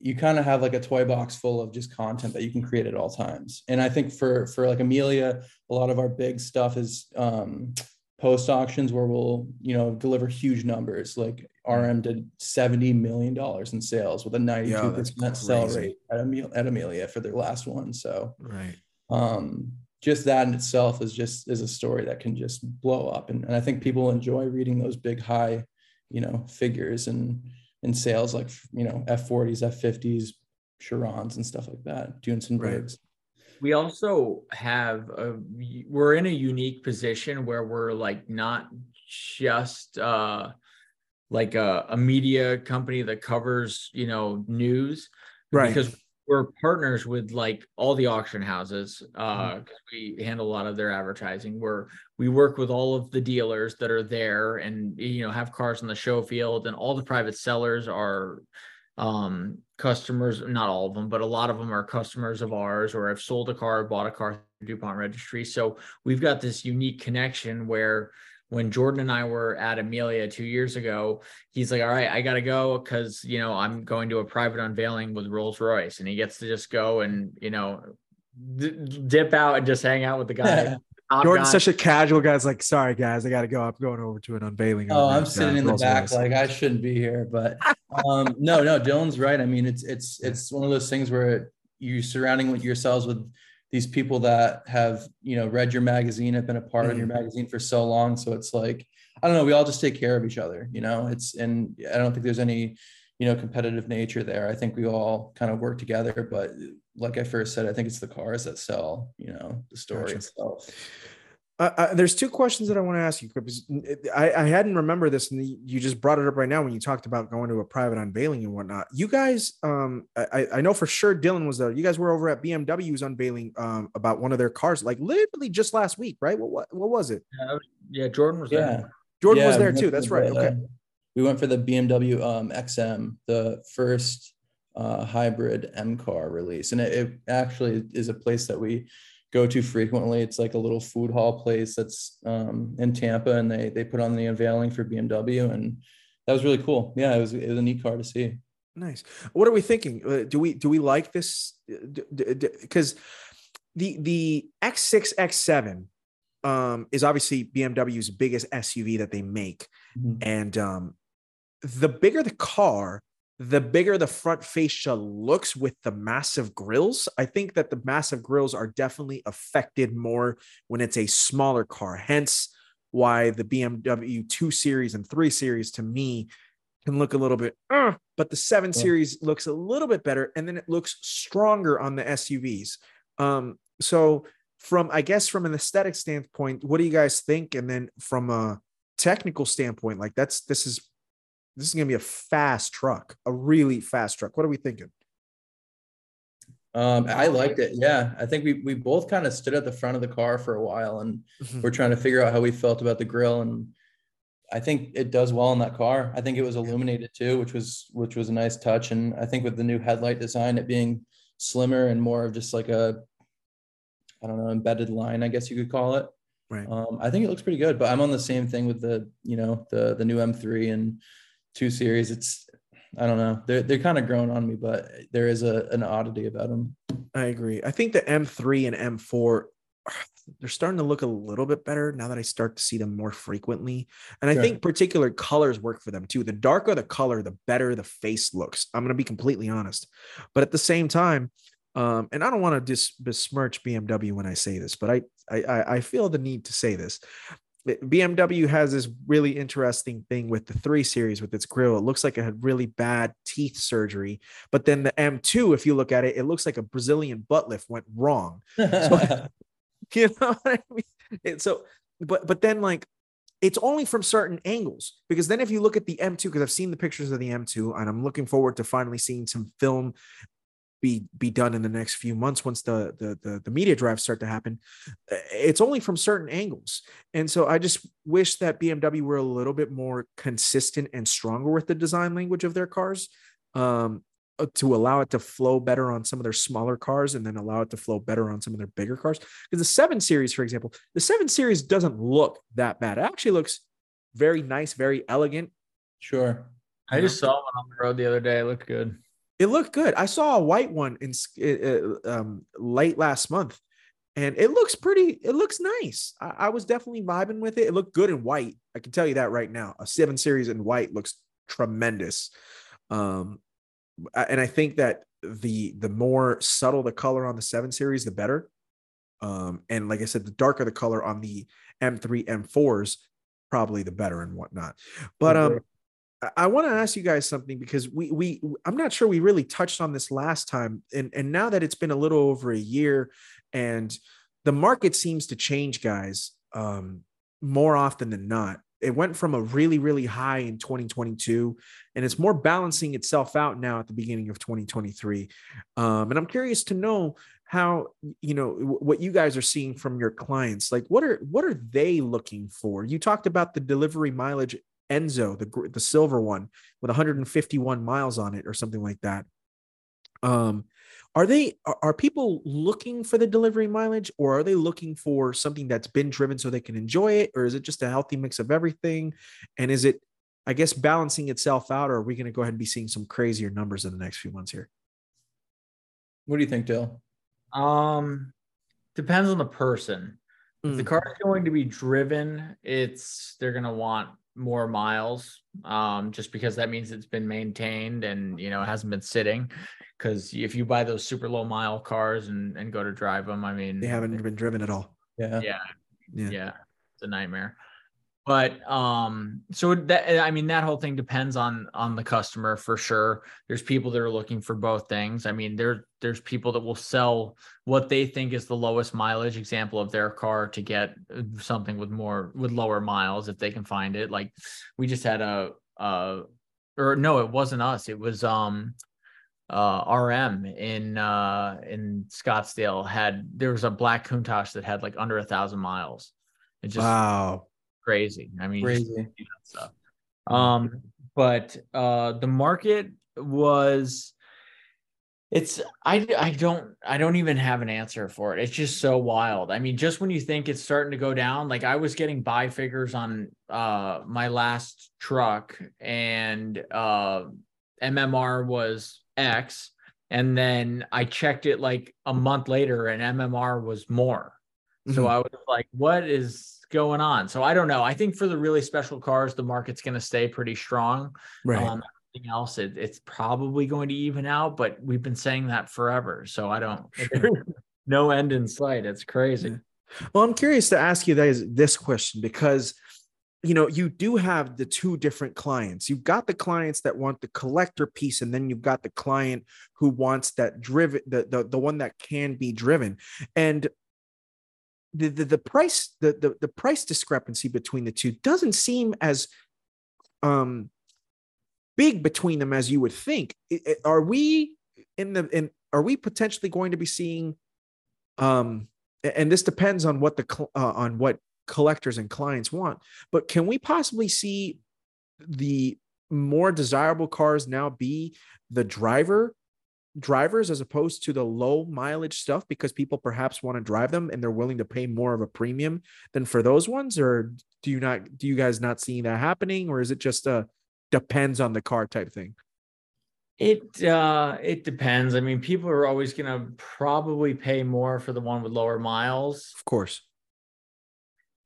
you kind of have like a toy box full of just content that you can create at all times. And I think for for like Amelia, a lot of our big stuff is um, post auctions where we'll you know deliver huge numbers. Like rm did 70 million dollars in sales with a 92% yeah, sell rate at, Amel- at amelia for their last one so. Right. Um just that in itself is just is a story that can just blow up and, and i think people enjoy reading those big high you know figures and in sales like you know f40s f50s Chirons and stuff like that Duesenbergs right we also have a we're in a unique position where we're like not just uh like a, a media company that covers you know news. Right. Because we're partners with like all the auction houses uh mm-hmm. we handle a lot of their advertising. We're we work with all of the dealers that are there and you know have cars on the show field and all the private sellers are um, customers, not all of them, but a lot of them are customers of ours or have sold a car, bought a car through DuPont Registry. So we've got this unique connection where when Jordan and I were at Amelia two years ago, he's like, All right, I got to go because, you know, I'm going to a private unveiling with Rolls Royce. And he gets to just go and, you know, d- dip out and just hang out with the guy. Jordan's such a casual guy. It's like, sorry guys, I got to go. I'm going over to an unveiling. Oh, I'm sitting in the back, like I shouldn't be here. But um, no, no, Dylan's right. I mean, it's it's it's one of those things where you're surrounding yourselves with these people that have you know read your magazine, have been a part mm-hmm. of your mm-hmm. magazine for so long. So it's like I don't know. We all just take care of each other. You know, it's and I don't think there's any you know competitive nature there. I think we all kind of work together, but like I first said, I think it's the cars that sell, you know, the story gotcha. itself. Uh, uh, there's two questions that I want to ask you because I, I hadn't remember this, and you just brought it up right now when you talked about going to a private unveiling and whatnot. You guys, um, I, I know for sure Dylan was there. You guys were over at BMW's unveiling um, about one of their cars, like literally just last week, right? What what, what was it? Yeah, yeah, Jordan was yeah. there. Jordan yeah, was there too. That's right. The, okay. We went for the BMW um, XM, the first uh, hybrid M car release, and it, it actually is a place that we go to frequently. It's like a little food hall place that's um, in Tampa, and they they put on the unveiling for BMW, and that was really cool. Yeah, it was it was a neat car to see. Nice. What are we thinking? Uh, do we do we like this? Because the the X6 X7 um, is obviously BMW's biggest SUV that they make, mm-hmm. and um, the bigger the car, the bigger the front fascia looks with the massive grills, I think that the massive grills are definitely affected more when it's a smaller car. Hence, why the BMW 2 Series and 3 Series to me can look a little bit, uh, but the 7 yeah. Series looks a little bit better and then it looks stronger on the SUVs. Um, so, from I guess from an aesthetic standpoint, what do you guys think? And then from a technical standpoint, like that's this is this is going to be a fast truck, a really fast truck. What are we thinking? Um, I liked it. Yeah, I think we we both kind of stood at the front of the car for a while, and mm-hmm. we're trying to figure out how we felt about the grill. And I think it does well in that car. I think it was illuminated too, which was which was a nice touch. And I think with the new headlight design, it being slimmer and more of just like a I don't know embedded line, I guess you could call it. Right. Um, I think it looks pretty good. But I'm on the same thing with the you know the the new M3 and two series. It's I don't know. They're they're kind of growing on me, but there is a an oddity about them. I agree. I think the M3 and M4 they're starting to look a little bit better now that I start to see them more frequently. And I think particular colors work for them too. The darker the color, the better the face looks. I'm going to be completely honest. But at the same time, um, and I don't want to dis- besmirch BMW when I say this, but I, I I feel the need to say this. BMW has this really interesting thing with the 3 series with its grill. It looks like it had really bad teeth surgery, but then the M2, if you look at it, it looks like a Brazilian butt lift went wrong. So, you know what I mean? So, but but then like it's only from certain angles because then if you look at the M2, because I've seen the pictures of the M2 and I'm looking forward to finally seeing some film be be done in the next few months once the, the the the, media drives start to happen it's only from certain angles. And so i just wish that bmw were a little bit more consistent and stronger with the design language of their cars um, uh, to allow it to flow better on some of their smaller cars and then allow it to flow better on some of their bigger cars. Because the 7 series for example the 7 series doesn't look that bad. It actually looks very nice very elegant. Sure. I just saw one on the road the other day. It looked good it looked good. I saw a white one in uh, um, late last month, and it looks pretty. It looks nice. I, I, was definitely vibing with it. It looked good in white. I can tell you that right now. A seven series in white looks tremendous. Um, and I think that the the more subtle the color on the seven series, the better. Um, and like I said, the darker the color on the M3 M4s, probably the better and whatnot. But um, I want to ask you guys something because we we I'm not sure we really touched on this last time, and and now that it's been a little over a year, and the market seems to change, guys, um, more often than not. It went from a really really high in 2022, and it's more balancing itself out now at the beginning of 2023. Um, and I'm curious to know how you know what you guys are seeing from your clients like what are what are they looking for you talked about the delivery mileage Enzo, the the silver one with 151 miles on it or something like that. Um, are they are, are people looking for the delivery mileage or are they looking for something that's been driven so they can enjoy it or is it just a healthy mix of everything? And is it I guess balancing itself out or are we going to go ahead and be seeing some crazier numbers in the next few months here? What do you think, Dale? Um depends on the person. If the mm. car is going to be driven, it's they're going to want more miles um, just because that means it's been maintained and you know it hasn't been sitting. Because if you buy those super low mile cars and, and go to drive them i mean they haven't been driven at all. Yeah. Yeah. Yeah, yeah. It's a nightmare but um so that i mean that whole thing depends on on the customer for sure. There's people that are looking for both things. I mean there there's people that will sell what they think is the lowest mileage example of their car to get uh, something with more with lower miles if they can find it. Like we just had a uh or no it wasn't us. It was um uh RM in uh in Scottsdale had there was a black Countach that had like under a thousand miles. It just wow crazy. I mean, crazy stuff. Um, but uh, the market was it's I I don't I don't even have an answer for it. It's just so wild. I mean, just when you think it's starting to go down, like I was getting buy figures on uh my last truck and uh MMR was X and then I checked it like a month later and MMR was more. So mm-hmm. I was like, what is going on. So I don't know. I think for the really special cars, the market's going to stay pretty strong. Right. Um, everything else, it, it's probably going to even out, but we've been saying that forever. So I don't. Sure. no end in sight. It's crazy. Well, I'm curious to ask you guys this question because you know you do have the two different clients you've got the clients that want the collector piece and then you've got the client who wants that driven the, the the one that can be driven and the, the, the price the, the the price discrepancy between the two doesn't seem as um big between them as you would think. Are we in the in are we potentially going to be seeing um and this depends on what the uh, on what collectors and clients want but can we possibly see the more desirable cars now be the driver drivers as opposed to the low mileage stuff because people perhaps want to drive them and they're willing to pay more of a premium than for those ones or do you not do you guys not seeing that happening or is it just a depends on the car type thing? It uh it depends. I mean people are always going to probably pay more for the one with lower miles. Of course.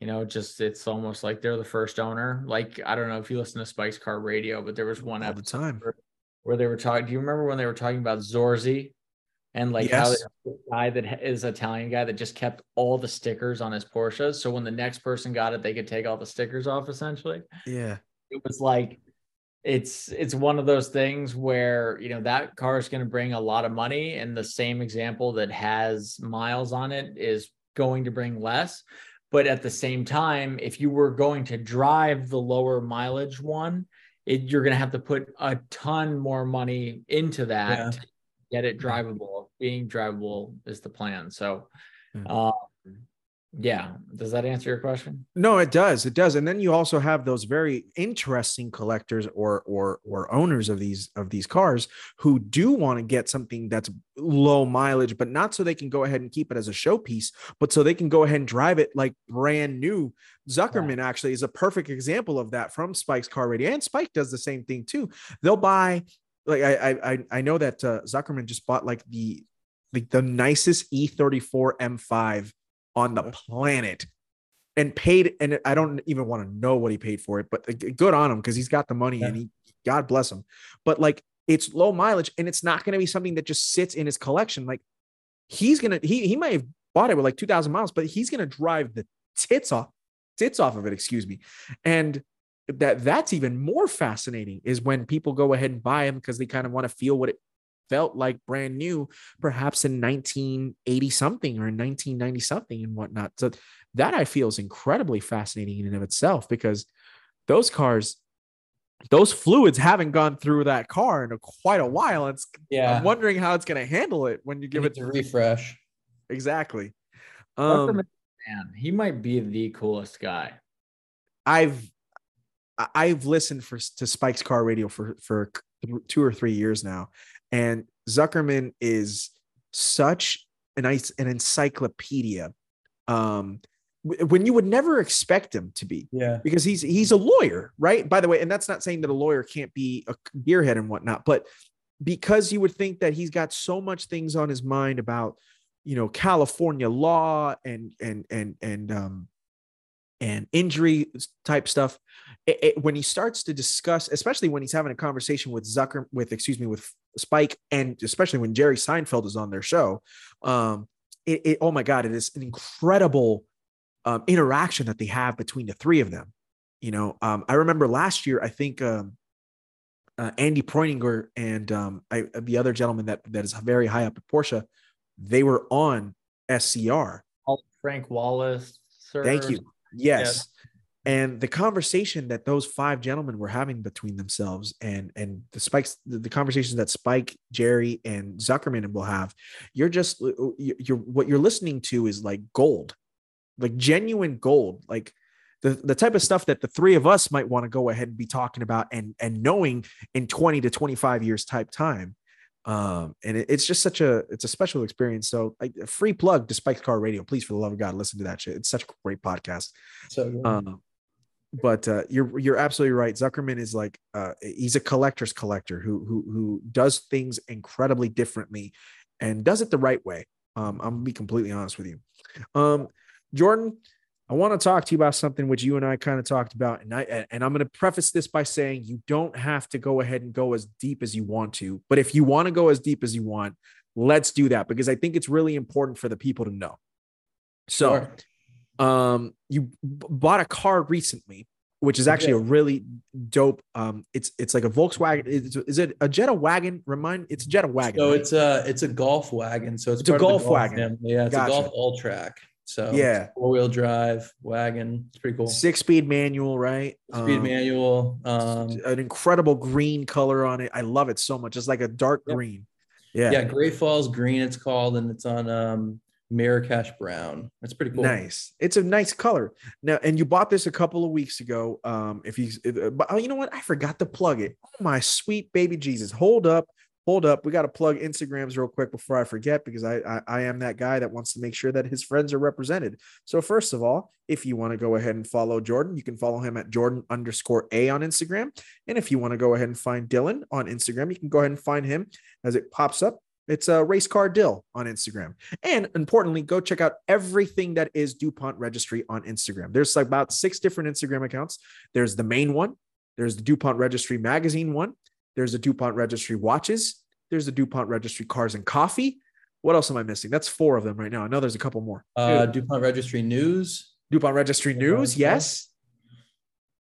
You know, just it's almost like they're the first owner. Like I don't know if you listen to Spike's Car Radio, but there was one all the time where, they were talking. Do you remember when they were talking about Zorzi and like yes. how the guy that is Italian guy that just kept all the stickers on his Porsche, so when the next person got it, they could take all the stickers off. Essentially, yeah, it was like it's it's one of those things where you know that car is going to bring a lot of money and the same example that has miles on it is going to bring less but at the same time, if you were going to drive the lower mileage one, it, you're going to have to put a ton more money into that yeah. to get it drivable. Being drivable is the plan. So, hmm. um, yeah. Does that answer your question? No, it does. It does. And then you also have those very interesting collectors or or or owners of these of these cars who do want to get something that's low mileage, but not so they can go ahead and keep it as a showpiece, but so they can go ahead and drive it like brand new. Zuckerman yeah. actually is a perfect example of that from Spike's car radio. And Spike does the same thing too. They'll buy like I I I know that uh, Zuckerman just bought like the like the nicest E34 M5 on the planet and paid and i don't even want to know what he paid for it but good on him because he's got the money yeah. and he god bless him. But like it's low mileage and it's not going to be something that just sits in his collection. Like he's gonna he he might have bought it with like 2000 miles but he's gonna drive the tits off tits off of it excuse me. And that that's even more fascinating is when people go ahead and buy them because they kind of want to feel what it felt like brand new, perhaps in 1980 something or in 1990 something and whatnot. So that I feel is incredibly fascinating in and of itself because those cars, those fluids haven't gone through that car in a, quite a while. It's yeah. I'm wondering how it's going to handle it when you give it to refresh. Exactly. Um, man, he might be the coolest guy. I've I've listened for to Spike's Car Radio for for two or three years now, and Zuckerman is such an an encyclopedia. Um, when you would never expect him to be, yeah, because he's he's a lawyer, right? By the way, and that's not saying that a lawyer can't be a gearhead and whatnot, but because you would think that he's got so much things on his mind about, you know, California law and and and and um and injury type stuff. It, it, when he starts to discuss, especially when he's having a conversation with Zucker, with excuse me, with Spike, and especially when Jerry Seinfeld is on their show, um, it, it, oh my god, it is an incredible um, interaction that they have between the three of them. You know, um, I remember last year, I think um, uh, Andy Preuninger and um, I, the other gentleman that that is very high up at Porsche, they were on SCR. Frank Walliser. Sir. Thank you. Yes and the conversation that those five gentlemen were having between themselves and and the spikes the, the, conversations that spike jerry and zuckerman will have you're just uh, uh, you're what you're listening to is like gold like genuine gold like the, the type of stuff that the three of us might want to go ahead and be talking about and and knowing in 20 to 25 years type time. Um and it, it's just such a it's a special experience. So like free plug to spike's car radio. Please for the love of god listen to that shit. It's such a great podcast. So um but uh, you're you're absolutely right. Zuckerman is like uh, he's a collector's collector who who who does things incredibly differently, and does it the right way. Um, I'm gonna be completely honest with you, um, Jordan. I want to talk to you about something which you and I kind of talked about, and I and I'm going to preface this by saying you don't have to go ahead and go as deep as you want to, but if you want to go as deep as you want, let's do that because I think it's really important for the people to know. So, sure um you bought a car recently which is actually a really dope um it's it's like a volkswagen is, is it a jetta wagon? Remind it's a jetta wagon so right? it's a it's a golf wagon so it's, it's a golf, golf wagon. family. yeah it's gotcha. a golf Alltrack so yeah. four-wheel drive wagon it's pretty cool. Six speed manual right? Speed um, manual um an incredible green color on it. I love it so much. It's like a dark green. Yeah. Yeah great falls green it's called and it's on um Marrakesh brown. That's pretty cool. Nice. It's a nice color. Now, and you bought this a couple of weeks ago. Um, if you, uh, but oh, you know what? I forgot to plug it. Oh my sweet baby Jesus! Hold up, hold up. We got to plug Instagrams real quick before I forget because I, I I am that guy that wants to make sure that his friends are represented. So first of all, if you want to go ahead and follow Jordan, you can follow him at Jordan underscore A on Instagram. And if you want to go ahead and find Dylan on Instagram, you can go ahead and find him as it pops up It's a race car dill on Instagram. And importantly, go check out everything that is DuPont Registry on Instagram. There's about six different Instagram accounts. There's the main one, there's the DuPont Registry magazine one, there's the DuPont Registry watches, there's the DuPont Registry cars and coffee. What else am I missing? That's four of them right now. I know there's a couple more. Uh, DuPont Registry News. DuPont Registry News, yes.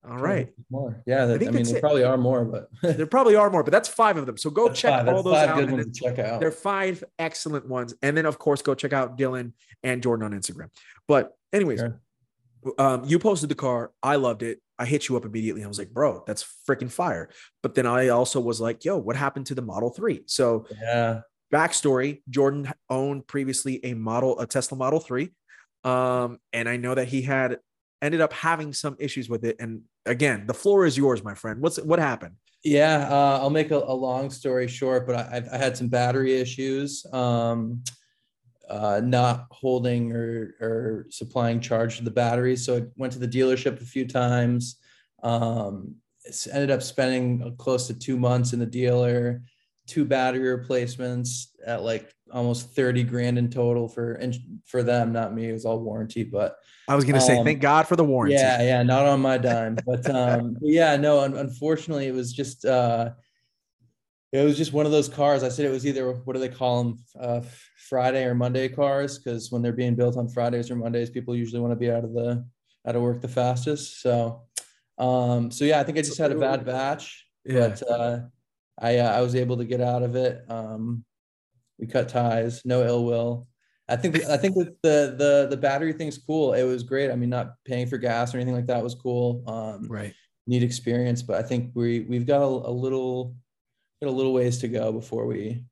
All right. More. Yeah. That, I, I, mean, there it. probably are more, but there probably are more, but that's five of them. So go that's check five. all those out. Good ones to check out. They're five excellent ones. And then, of course, go check out Dylan and Jordan on Instagram. But, anyways, sure. um, you posted the car. I loved it. I hit you up immediately. I was like, bro, that's freaking fire. But then I also was like, yo, what happened to the Model 3? So, yeah. Backstory Jordan owned previously a model, a Tesla Model 3. Um, and I know that he had ended up having some issues with it. And again, the floor is yours, my friend. What's what happened? Yeah, uh, I'll make a, a, long story short, but I, I, had some battery issues, um, uh, not holding or, or supplying charge to the battery. So I went to the dealership a few times. Um, ended up spending close to two months in the dealer, two battery replacements at like almost 30 grand in total for and for them, not me. It was all warranty, but I was gonna say, um, thank God for the warranty. Yeah, yeah, not on my dime. But um, yeah, no, unfortunately, it was just uh, it was just one of those cars. I said it was either what do they call them, uh, Friday or Monday cars, because when they're being built on Fridays or Mondays, people usually want to be out of the out of work the fastest. So, um, so yeah, I think I just had a bad batch. Yeah. But uh, I uh, I was able to get out of it. Um, we cut ties, no ill will. I think I think the the the battery thing's cool. It was great. I mean, not paying for gas or anything like that was cool. Um, right. Neat experience, but I think we we've got a, a little got a little ways to go before we,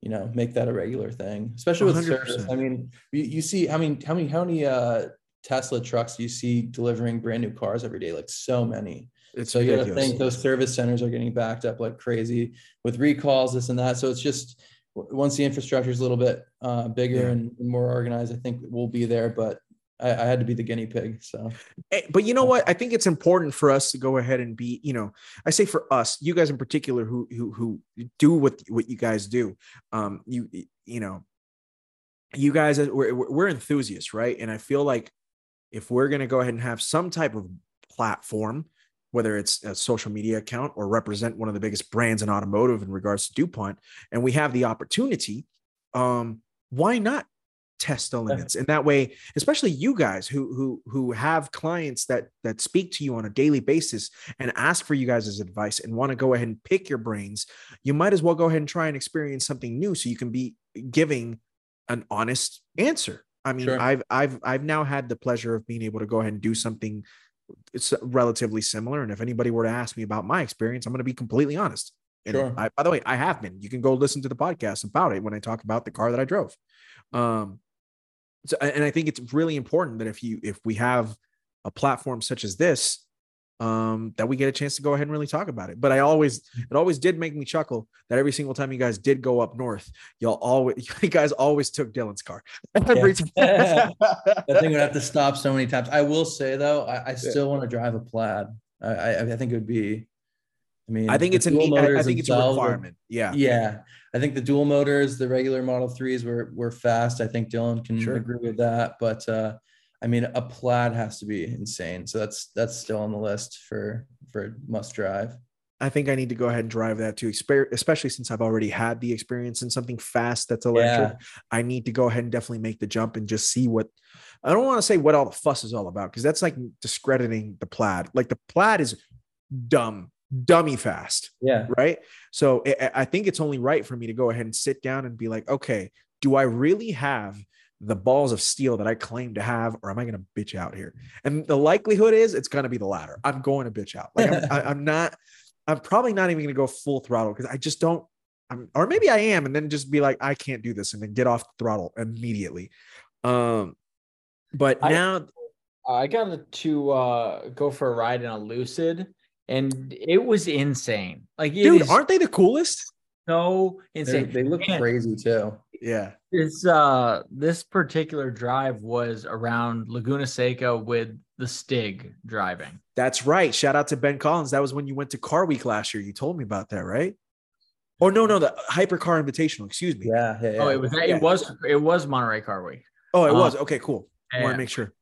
you know, make that a regular thing. Especially with 100%. service. I mean, you, you see, I mean, how many how many uh, Tesla trucks do you see delivering brand new cars every day? Like so many. It's so you got to think those service centers are getting backed up like crazy with recalls, this and that. So it's just once the infrastructure is a little bit uh, bigger yeah. and, more organized, I think we'll be there. But I, I, had to be the guinea pig. So, eh, but you know what? I think it's important for us to go ahead and be, you know, I say for us, you guys in particular, who who who do what what you guys do. Um, you you know, you guys we're we're enthusiasts, right? And I feel like if we're gonna go ahead and have some type of platform whether it's a social media account or represent one of the biggest brands in automotive in regards to DuPont, and we have the opportunity, um, why not test the limits? And that way, especially you guys who who who have clients that that speak to you on a daily basis and ask for you guys' advice and want to go ahead and pick your brains, you might as well go ahead and try and experience something new so you can be giving an honest answer. I mean, sure. I've I've I've now had the pleasure of being able to go ahead and do something it's relatively similar. And if anybody were to ask me about my experience, I'm going to be completely honest. And sure. I, by the way, I have been. You can go listen to the podcast about it when I talk about the car that I drove. Um, so, and I think it's really important that if you if we have a platform such as this, um, that we get a chance to go ahead and really talk about it. But I always, it always did make me chuckle that every single time you guys did go up north, y'all always, you guys always took Dylan's car. Every yeah. that thing would have to stop so many times. I will say though, I, I still yeah. want to drive a plaid. I, I, I, think it would be. I mean, I think it's an. I think it's a requirement. yeah. Yeah. I think the dual motors, the regular Model threes were were fast. I think Dylan can sure. agree with that, but. uh I mean, a plaid has to be insane. So that's that's still on the list for for must drive. I think I need to go ahead and drive that too, especially since I've already had the experience in something fast that's electric. Yeah. I need to go ahead and definitely make the jump and just see what I don't want to say what all the fuss is all about because that's like discrediting the plaid. Like the plaid is dumb, dummy fast. Yeah. Right. So I think it's only right for me to go ahead and sit down and be like, okay, do I really have the balls of steel that I claim to have, or am I going to bitch out here? And the likelihood is it's going to be the latter. I'm going to bitch out. Like I'm, I, I'm not. I'm probably not even going to go full throttle because I just don't. I'm, or maybe I am, and then just be like, I can't do this, and then get off the throttle immediately. Um, but I, now I got to uh, go for a ride in a Lucid, and it was insane. Like, dude, is, aren't they the coolest? So insane. They're, they look and, crazy too. Yeah. This uh this particular drive was around Laguna Seca with the Stig driving. That's right. Shout out to Ben Collins. That was when you went to Car Week last year. You told me about that, right? Oh no, no, the Hypercar Invitational. Excuse me. Yeah, yeah, yeah. Oh, it was Yeah. it was it was Monterey Car Week. Oh, it Uh, was okay. Cool. I want to make sure.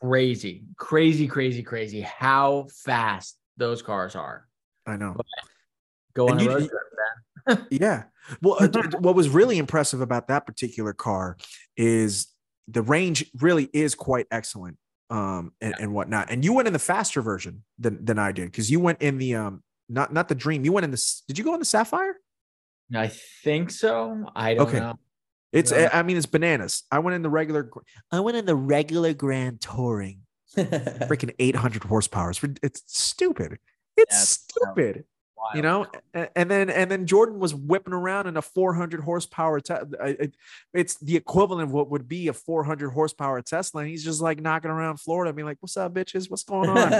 Crazy, crazy, crazy, crazy. How fast those cars are. I know. Go And on a you- Yeah. Well, uh, what was really impressive about that particular car is the range really is quite excellent, um, and, and whatnot. And you went in the faster version than than I did because you went in the um, not not the Dream. You went in the. Did you go in the Sapphire? I think so. I don't Okay. know. It's. Yeah. I mean, it's bananas. I went in the regular. I went in the regular Grand Touring. Freaking 800 horsepower. It's, it's stupid. It's stupid. Wild. you know and then and then jordan was whipping around in a 400 horsepower te- I- I- it's the equivalent of what would be a 400 horsepower tesla and he's just like knocking around florida being like what's up bitches what's going on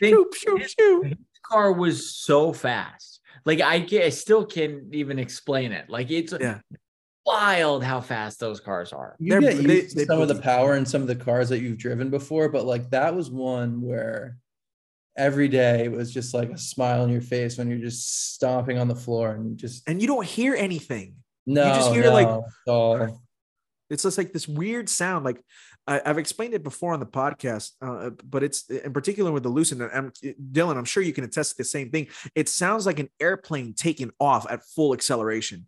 Think- shoot shoot shoot his car was so fast. Like I, ca- I still can't even explain it. Like it's Yeah. wild how fast those cars are. you They're- get used they- to they some of the power in some of the cars that you've driven before, but like that was one where every day it was just like a smile on your face when you're just stomping on the floor and just and you don't hear anything. No, you just hear, like- no, it's all- it's just like this weird sound like I, i've explained it before on the podcast uh, but it's in particular with the lucid I'm, dylan i'm sure you can attest to the same thing. It sounds like an airplane taking off at full acceleration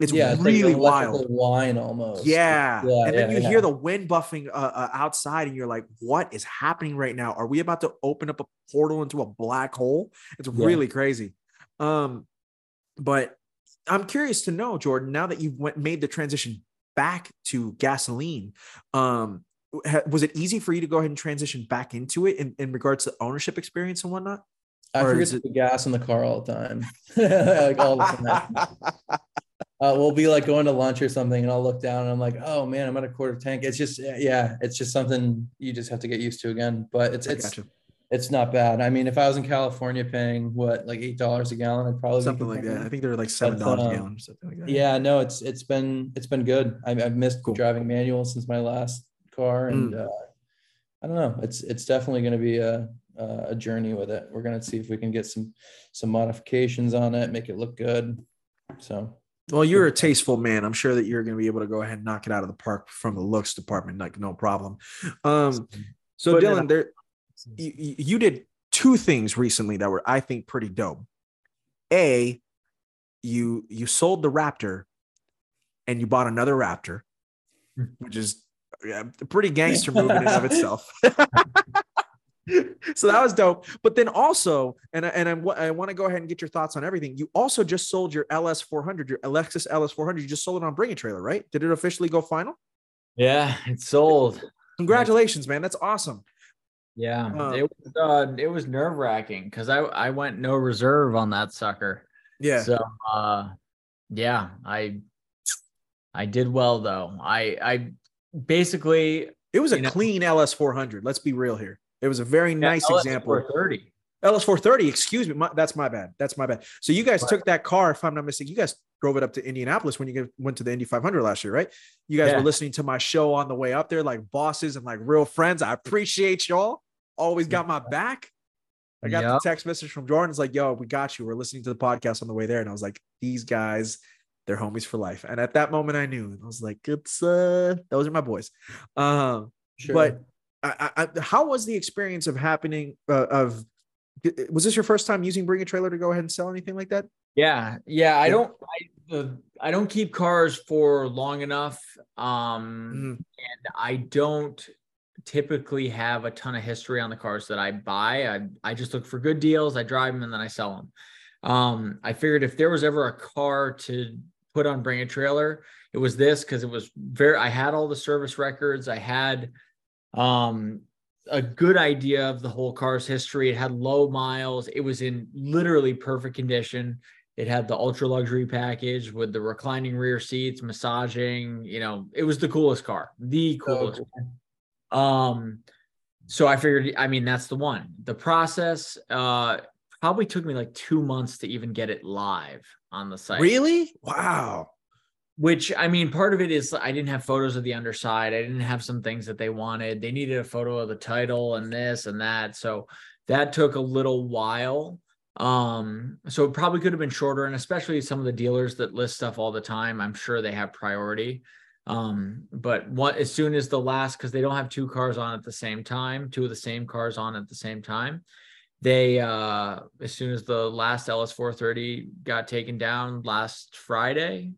it's yeah, it's really like wild whine almost. Yeah. Yeah, and then yeah, you hear the wind buffing uh, uh, outside, and you're like, what is happening right now? Are we about to open up a portal into a black hole? It's really crazy. Um, but I'm curious to know, Jordan, now that you've went, made the transition back to gasoline, um, ha- was it easy for you to go ahead and transition back into it in, in regards to ownership experience and whatnot? I or forget it- put gas in the car all the time. like all the time. Uh, we'll be like going to lunch or something, and I'll look down and I'm like, "Oh man, I'm at a quarter tank." It's just, yeah, it's just something you just have to get used to again. But it's it's gotcha. it's not bad. I mean, if I was in California paying what like eight dollars a gallon, I'd probably be Something like that. I think they're like seven dollars um, a gallon or something like that. Yeah, no, it's it's been it's been good. I, I've missed Cool. driving manual since my last car, and Mm. uh, I don't know. It's it's definitely going to be a a a journey with it. We're gonna see if we can get some some modifications on it, make it look good. So Well, you're a tasteful man. I'm sure that you're going to be able to go ahead and knock it out of the park from the looks department, like no problem. Um, so Putting it Dylan, up. there you, you did two things recently that were, I think, pretty dope. A, you you sold the Raptor, and you bought another Raptor, Hmm. which is yeah, a pretty gangster move in and of itself. so that was dope. But then also, and I, and I, wa- I want to go ahead and get your thoughts on everything. You also just sold your LS 400, your Lexus LS 400. You just sold it on Bring a Trailer, right? Did it officially go final? Yeah, it sold. Congratulations, man. That's awesome. Yeah, Um, it was uh, it was nerve wracking because I I went no reserve on that sucker. Yeah. So uh, yeah, I I did well though. I I basically It was a know- clean LS 400. Let's be real here. It was a very nice example. thirty. LS 430, excuse me. My, that's my bad. That's my bad. So you guys Right. took that car, if I'm not mistaken, you guys drove it up to Indianapolis when you went to the Indy 500 last year, right? You guys Yeah. were listening to my show on the way up there, like bosses and like real friends. I appreciate y'all. Always got my back. I got Yep. the text message from Jordan. It's like, yo, we got you. We're listening to the podcast on the way there. And I was like, these guys, they're homies for life. And at that moment, I knew. And I was like, it's uh, those are my boys. Um, sure. but I, I, how was the experience of happening uh, of was this your first time using bring a trailer to go ahead and sell anything like that Yeah, yeah. I don't I uh, I don't keep cars for long enough. Um Mhm. and I don't typically have a ton of history on the cars that I buy. I I just look for good deals, I drive them and then I sell them. Um I figured if there was ever a car to put on bring a trailer, it was this because it was very I had all the service records, I had um a good idea of the whole car's history. It had low miles. It was in literally perfect condition. It had the ultra luxury package with the reclining rear seats, massaging. You know, it was the coolest car, the coolest. Um, so I figured, I mean, that's the one. The process uh probably took me like two months to even get it live on the site really wow which I mean, part of it is I didn't have photos of the underside. I didn't have some things that they wanted. They needed a photo of the title and this and that. So that took a little while. Um, so it probably could have been shorter, and especially some of the dealers that list stuff all the time, I'm sure they have priority. Um, but what as soon as the last, because they don't have two cars on at the same time, two of the same cars on at the same time, they uh as soon as the last LS430 got taken down last Friday,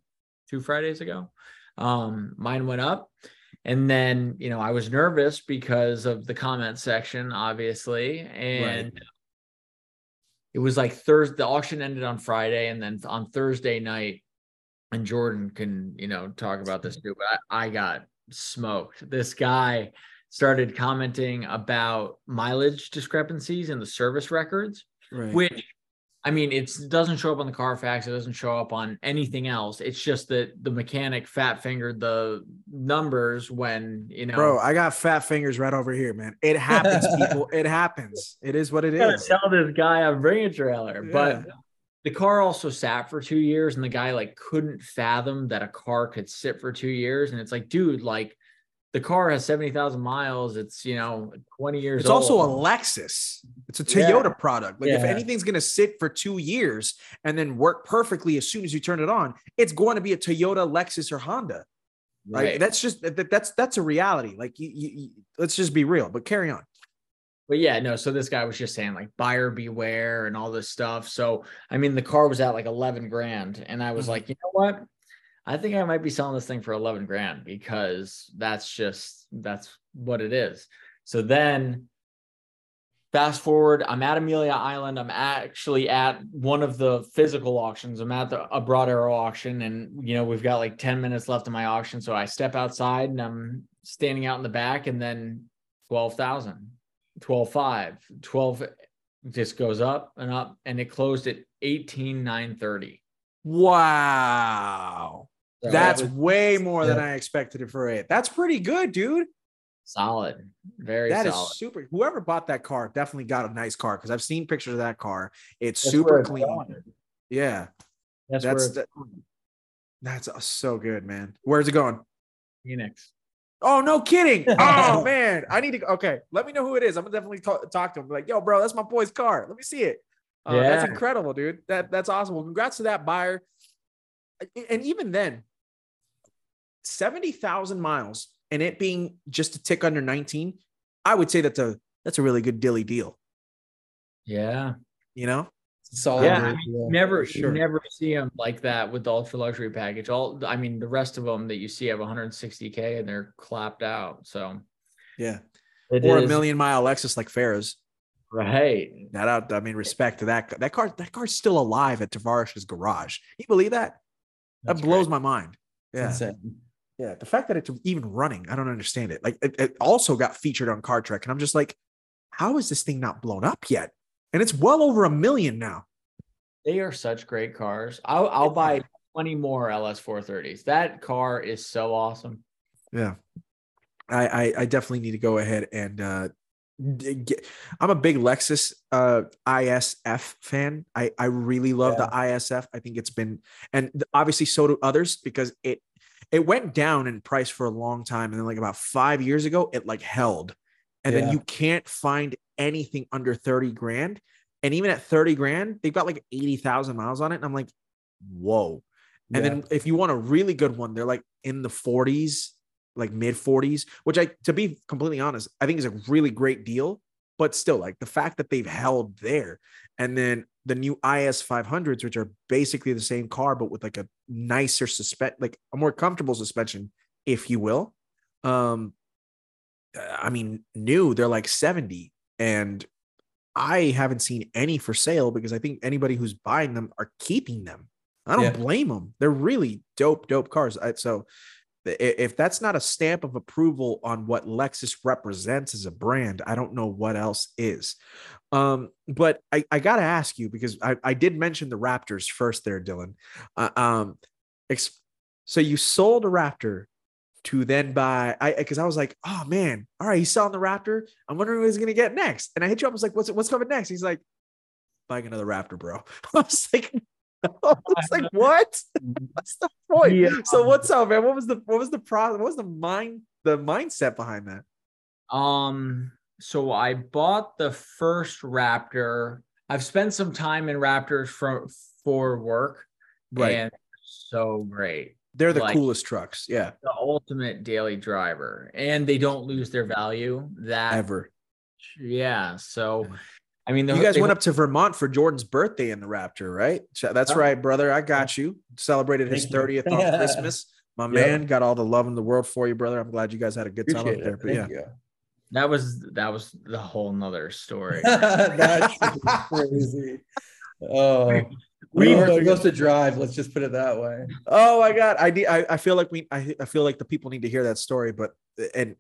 two Fridays ago, um, mine went up. And then, you know, I was nervous because of the comment section, obviously. And right. it was like Thursday, the auction ended on Friday. And then on Thursday night, and Jordan can, you know, talk about this too, but I, I got smoked. This guy started commenting about mileage discrepancies in the service records, right. which I mean, it doesn't show up on the Carfax. It doesn't show up on anything else. It's just that the mechanic fat fingered the numbers when you know. Bro, I got fat fingers right over here, man. It happens, people. It happens. It is what it is. Tell this guy I'm bringing a trailer, yeah. but the car also sat for two years and the guy like couldn't fathom that a car could sit for two years and it's like dude like the car has 70,000 miles it's you know 20 years it's old. also a lexus it's a toyota yeah. product like yeah. if anything's going to sit for two years and then work perfectly as soon as you turn it on it's going to be a toyota lexus or honda right like, that's just that, that's that's a reality like you, you, you, let's just be real but carry on but yeah, no. So this guy was just saying like buyer beware and all this stuff. So I mean, the car was at like eleven grand, and I was mm-hmm. like, you know what? I think I might be selling this thing for eleven grand because that's just that's what it is. So then, fast forward, I'm at Amelia Island. I'm actually at one of the physical auctions. I'm at the a broad arrow auction, and you know we've got like ten minutes left in my auction. So I step outside and I'm standing out in the back, and then twelve thousand 12 5 12 just goes up and up and it closed at 18 930 wow so that's was, way more yeah. than i expected it for it that's pretty good dude solid very That solid. is super whoever bought that car definitely got a nice car because i've seen pictures of that car it's that's super clean yeah that's that's, that, that's so good man where's it going phoenix Oh, no kidding. Oh, man. I need to. Okay. Let me know who it is. I'm going to definitely talk, talk to him. Be like, yo, bro, that's my boy's car. Let me see it. Uh, yeah. That's incredible, dude. That That's awesome. Well, congrats to that buyer. And even then, 70,000 miles and it being just a tick under 19, I would say that's a that's a really good dilly deal. Yeah. You know? solid. Yeah, I mean, never sure. never see them like that with the ultra luxury package. All I mean, the rest of them that you see have 160k and they're clapped out. So yeah, it or is. a million mile Lexus like Ferris. Right. That out. I mean, respect to that. That car. That car's still alive at Tavarish's garage. You believe that? That's that blows my mind. Yeah. Yeah. The fact that it's even running, I don't understand it. Like it, it also got featured on Car Trek, and I'm just like, how is this thing not blown up yet? and it's well over a million now. They are such great cars. I'll, I'll buy 20 more LS 430s. That car is so awesome. Yeah. I, I, I definitely need to go ahead and uh, get, I'm a big Lexus uh, ISF fan. I, I really love yeah. the ISF. I think it's been, and obviously so do others because it, it went down in price for a long time. And then like about five years ago, it like held and yeah. then you can't find anything under 30 grand. And even at 30 grand, they've got like 80,000 miles on it. And I'm like, whoa. And yeah. then if you want a really good one, they're like in the 40s, like mid 40s, which I, to be completely honest, I think is a really great deal. But still, like the fact that they've held there. And then the new IS 500s, which are basically the same car, but with like a nicer suspect, like a more comfortable suspension, if you will. Um, I mean, new, they're like 70. And I haven't seen any for sale because I think anybody who's buying them are keeping them. I don't yeah. blame them. They're really dope, dope cars. I, so if that's not a stamp of approval on what Lexus represents as a brand, I don't know what else is. Um, but I, I got to ask you because I, I did mention the Raptors first there, Dylan. Uh, um, so you sold a Raptor to then buy I because I was like, oh man, all right, he's selling the Raptor. I'm wondering what he's gonna get next. And I hit you up, I was like, what's what's coming next? He's like, buying another Raptor, bro. I was like, I was like, what? What's the point? Yeah. So what's up, man? What was the what was the process? What was the mind the mindset behind that? Um, so I bought the first Raptor I've spent some time in Raptors for for work, right? And so great. They're the like, coolest trucks. Yeah. The ultimate daily driver. And they don't lose their value that ever. Yeah. So I mean, you guys went up to Vermont for Jordan's birthday in the Raptor, right? That's oh. right, brother. I got you. Celebrated his 30th on Christmas. My yep. man got all the love in the world for you, brother. I'm glad you guys had a good time up there. But yeah. You. That was that was the whole nother story. That's crazy. Oh, we were supposed to drive. Let's just put it that way. Oh my god, I I, I feel like we I, I feel like the people need to hear that story. But and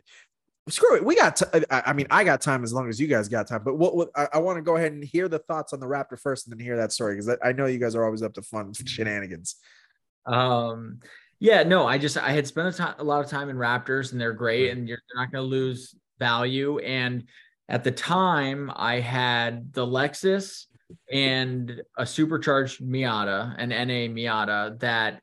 screw it, we got. T- I mean, I got time as long as you guys got time. But what, what I, I want to go ahead and hear the thoughts on the Raptor first, and then hear that story because I know you guys are always up to fun shenanigans. Um. Yeah, no, I just I had spent a, t- a lot of time in Raptors and they're great and you're, you're not going to lose value. And at the time, I had the Lexus and a supercharged Miata, an NA Miata that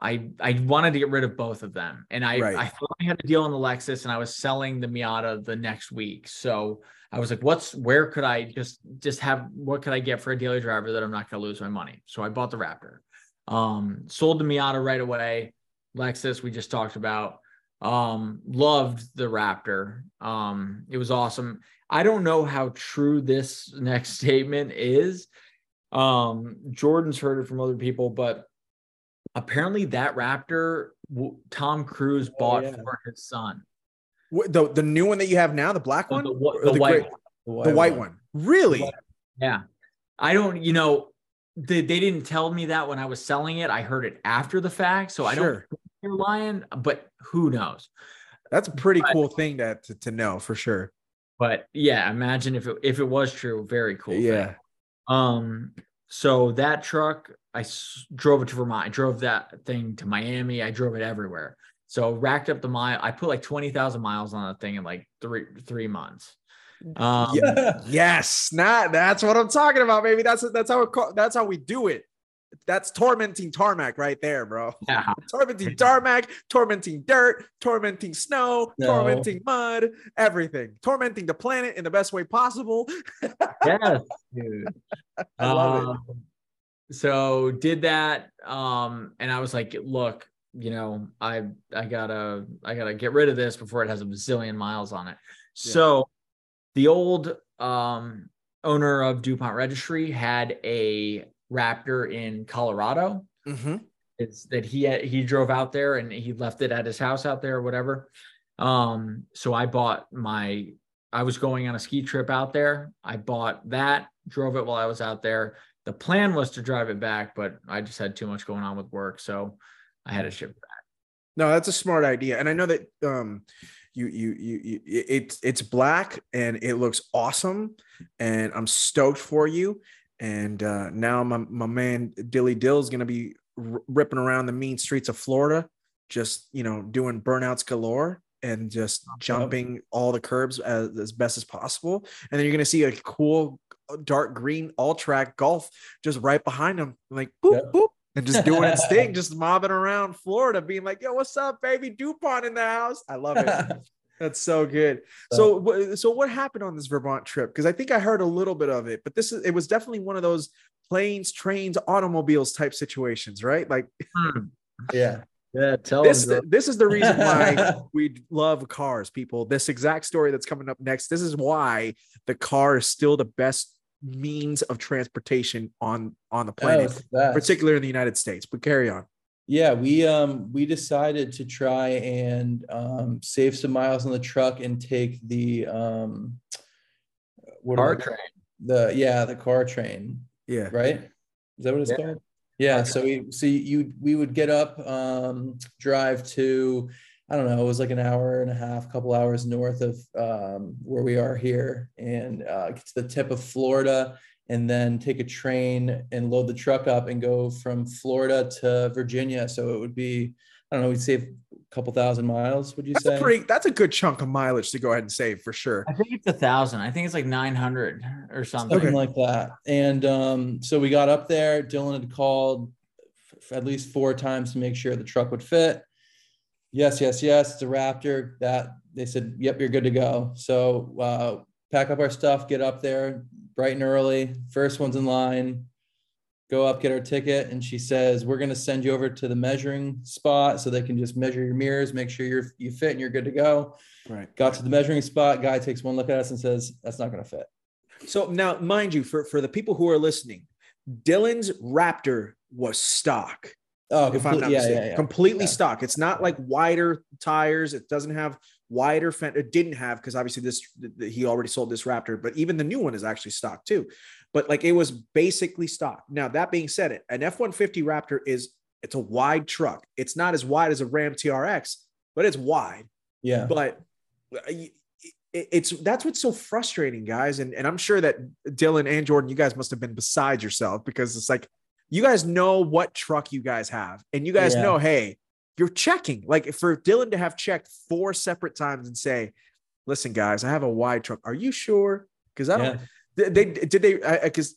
I I wanted to get rid of both of them. And I right. I thought I had a deal on the Lexus and I was selling the Miata the next week. So I was like, what's where could I just just have what could I get for a daily driver that I'm not gonna lose my money? So I bought the Raptor. Um, sold the Miata right away. Lexus, we just talked about. Um, loved the Raptor. Um, it was awesome. I don't know how true this next statement is. Um, Jordan's heard it from other people, but apparently that Raptor Tom Cruise oh, bought yeah. for his son. The the new one that you have now, the black one, the, the, the, white, one. the, white, the white one. one. Really? Yeah. I don't. You know, they, they didn't tell me that when I was selling it. I heard it after the fact, so I don't you're lying, but who knows? That's a pretty but, cool thing that to, to know for sure. But yeah, imagine if it if it was true, very cool. Yeah. Thing. Um. So that truck, I s- drove it to Vermont. I drove that thing to Miami. I drove it everywhere. So racked up the mile. I put like twenty thousand miles on that thing in like three three months. Um, yeah. Yes, not that's what I'm talking about, baby. That's that's how it, that's how we do it. That's tormenting tarmac right there, bro. Yeah. tormenting tarmac, tormenting dirt, tormenting snow, no. tormenting mud, everything. Tormenting the planet in the best way possible. yes, dude. I love um, it. So did that, um, and I was like, look, you know, I I gotta I gotta get rid of this before it has a bazillion miles on it. Yeah. So the old um, owner of DuPont Registry had a Raptor in Colorado. Mm-hmm. It's that he he drove out there and he left it at his house out there or whatever. Um, so I bought my. I was going on a ski trip out there. I bought that, drove it while I was out there. The plan was to drive it back, but I just had too much going on with work, so I had to ship it back. No, that's a smart idea, and I know that um, you you you, you it's it's black and it looks awesome and i'm stoked for you and uh, now my, my man dilly dill is going to be r- ripping around the mean streets of florida just you know doing burnouts galore and just jumping all the curbs as, as best as possible and then you're going to see a cool dark green Alltrack golf just right behind him like boop yep. boop and just doing its thing, just mobbing around Florida, being like, "Yo, what's up, baby? Dupont in the house." I love it. That's so good. So, so what happened on this Vermont trip? Because I think I heard a little bit of it, but this is it was definitely one of those planes, trains, automobiles type situations, right? Like, hmm. yeah, yeah. Tell this. Them, this is the reason why we love cars, people. This exact story that's coming up next. This is why the car is still the best means of transportation on on the planet, oh, particularly in the United States. But carry on. Yeah, we um we decided to try and um, save some miles on the truck and take the um what car train. The yeah, the car train. Yeah. Right? Is that what it's yeah. called? Yeah. So we so you we would get up, um, drive to I don't know, it was like an hour and a half, couple hours north of um, where we are here, and uh, get to the tip of Florida, and then take a train and load the truck up and go from Florida to Virginia. So it would be, I don't know, we'd save a couple thousand miles. Would you that's say? A pretty, that's a good chunk of mileage to go ahead and save for sure. I think it's a thousand. I think it's like nine hundred or something. Something like that. And um, so we got up there. Dylan had called at least four times to make sure the truck would fit yes, yes, yes, it's a Raptor. That they said, yep, you're good to go. So uh, pack up our stuff, get up there, bright and early. First one's in line. Go up, get our ticket, and she says, "We're going to send you over to the measuring spot so they can just measure your mirrors, make sure you're you fit and you're good to go." Right. Got to the measuring spot. Guy takes one look at us and says, "That's not going to fit." So now, mind you, for for the people who are listening, Dylan's Raptor was stock. Oh, if I'm not yeah, mistaken, yeah, yeah. completely stock. It's not like wider tires. It doesn't have wider fender. Didn't have because obviously this th- th- he already sold this Raptor, but even the new one is actually stock too. But like it was basically stock. Now that being said, an F-150 Raptor is it's a wide truck. It's not as wide as a Ram TRX, but it's wide. yeah. But uh, it- it's that's what's so frustrating, guys. And and I'm sure that Dylan and Jordan, you guys must have been beside yourself because it's like you guys know what truck you guys have, and you guys Yeah. know, hey, you're checking. Like for Dylan to have checked four separate times and say, "Listen, guys, I have a wide truck. Are you sure?" Because I don't. They, they did they I because.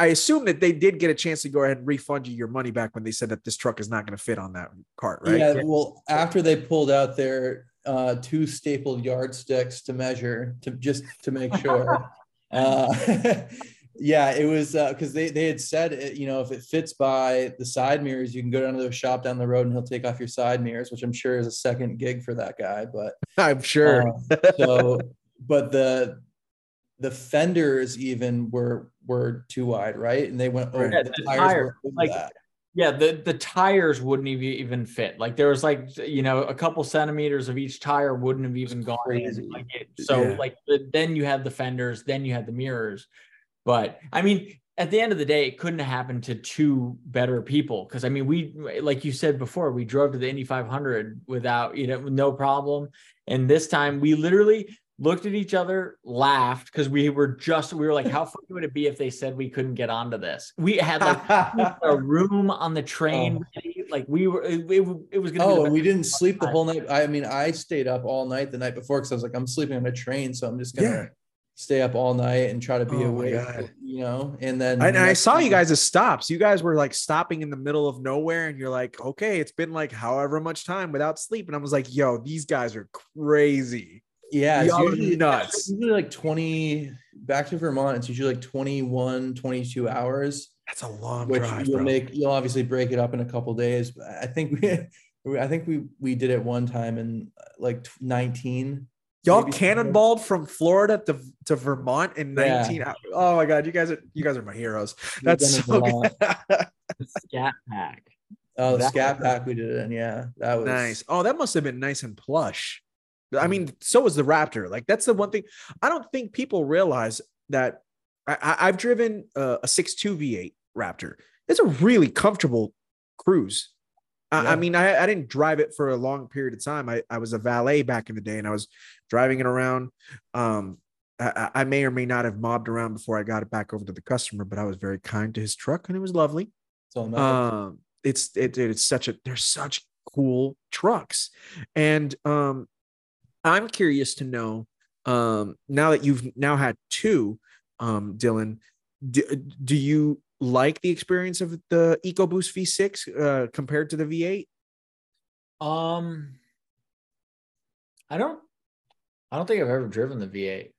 I assume that they did get a chance to go ahead and refund you your money back when they said that this truck is not going to fit on that cart, right? Yeah, well, after they pulled out their uh, two stapled yardsticks to measure to just to make sure. uh, yeah, it was because they they had said it, you know if it fits by the side mirrors, you can go down to the shop down the road and he'll take off your side mirrors, which I'm sure is a second gig for that guy. But I'm sure. uh, so, but the the fenders even were were too wide, right? And they went over Yeah, the, the tires tire, like, that. Yeah, the the tires wouldn't even even fit. Like there was like you know a couple centimeters of each tire wouldn't have even gone in. Like it, so Yeah. like the, then you had the fenders, then you had the mirrors. But I mean, at the end of the day, it couldn't have happened to two better people because I mean, we like you said before, we drove to the Indy 500 without you know no problem, and this time we literally looked at each other, laughed because we were just we were like, how funny would it be if they said we couldn't get onto this? We had like a room on the train. Oh. ready. Like we were, it, it, it was gonna. be Oh, and we didn't sleep the whole night. I mean, I stayed up all night the night before because I was like, I'm sleeping on a train, so I'm just gonna Yeah. Stay up all night and try to be Oh awake. You know, and then And I saw you thing- guys as stops. You guys were like stopping in the middle of nowhere, and you're like, okay, it's been like however much time without sleep. And I was like, yo, these guys are crazy. Yeah, it's usually nuts. it's usually like 20 back to Vermont. It's usually like 21, 22 hours, That's a long which drive, you'll bro. make. You'll obviously break it up in a couple days. But I think we, I think we we did it one time in like 19. Y'all maybe- cannonballed from Florida to, to Vermont in Yeah. 19 hours. Oh my god, you guys are you guys are my heroes. That's so good. Scat pack. Oh, the That- scat pack we did it in. Yeah, that was nice. Oh, that must have been nice and plush. I Mm. mean, so was the Raptor. Like that's the one thing I don't think people realize that I, I've driven a, a 6.2 V8 Raptor. It's a really comfortable cruise. I, Yeah. I mean, I, I didn't drive it for a long period of time. I, I was a valet back in the day and I was driving it around. Um, I, I may or may not have mobbed around before I got it back over to the customer, but I was very kind to his truck and it was lovely. That's all. Um, it's it, it's such a they're such cool trucks, and um, I'm curious to know um now that you've now had two, um, Dylan, do, do you like the experience of the EcoBoost V6 uh, compared to the V8? Um, I don't, I don't think I've ever driven the V8.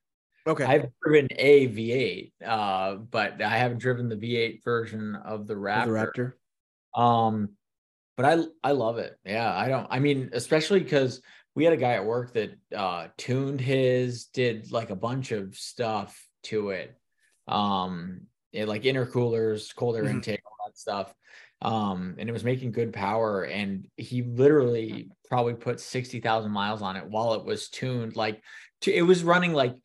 Okay, I've driven a V8, uh, but I haven't driven the V8 version of the Of Raptor. the Raptor. Um, but I I love it. Yeah, I don't. I mean, especially because we had a guy at work that uh tuned his, did like a bunch of stuff to it. Um, it, like intercoolers, cold air Mhm. intake, all that stuff. Um, and it was making good power. And he literally probably put sixty thousand miles on it while it was tuned. Like, to, it was running like.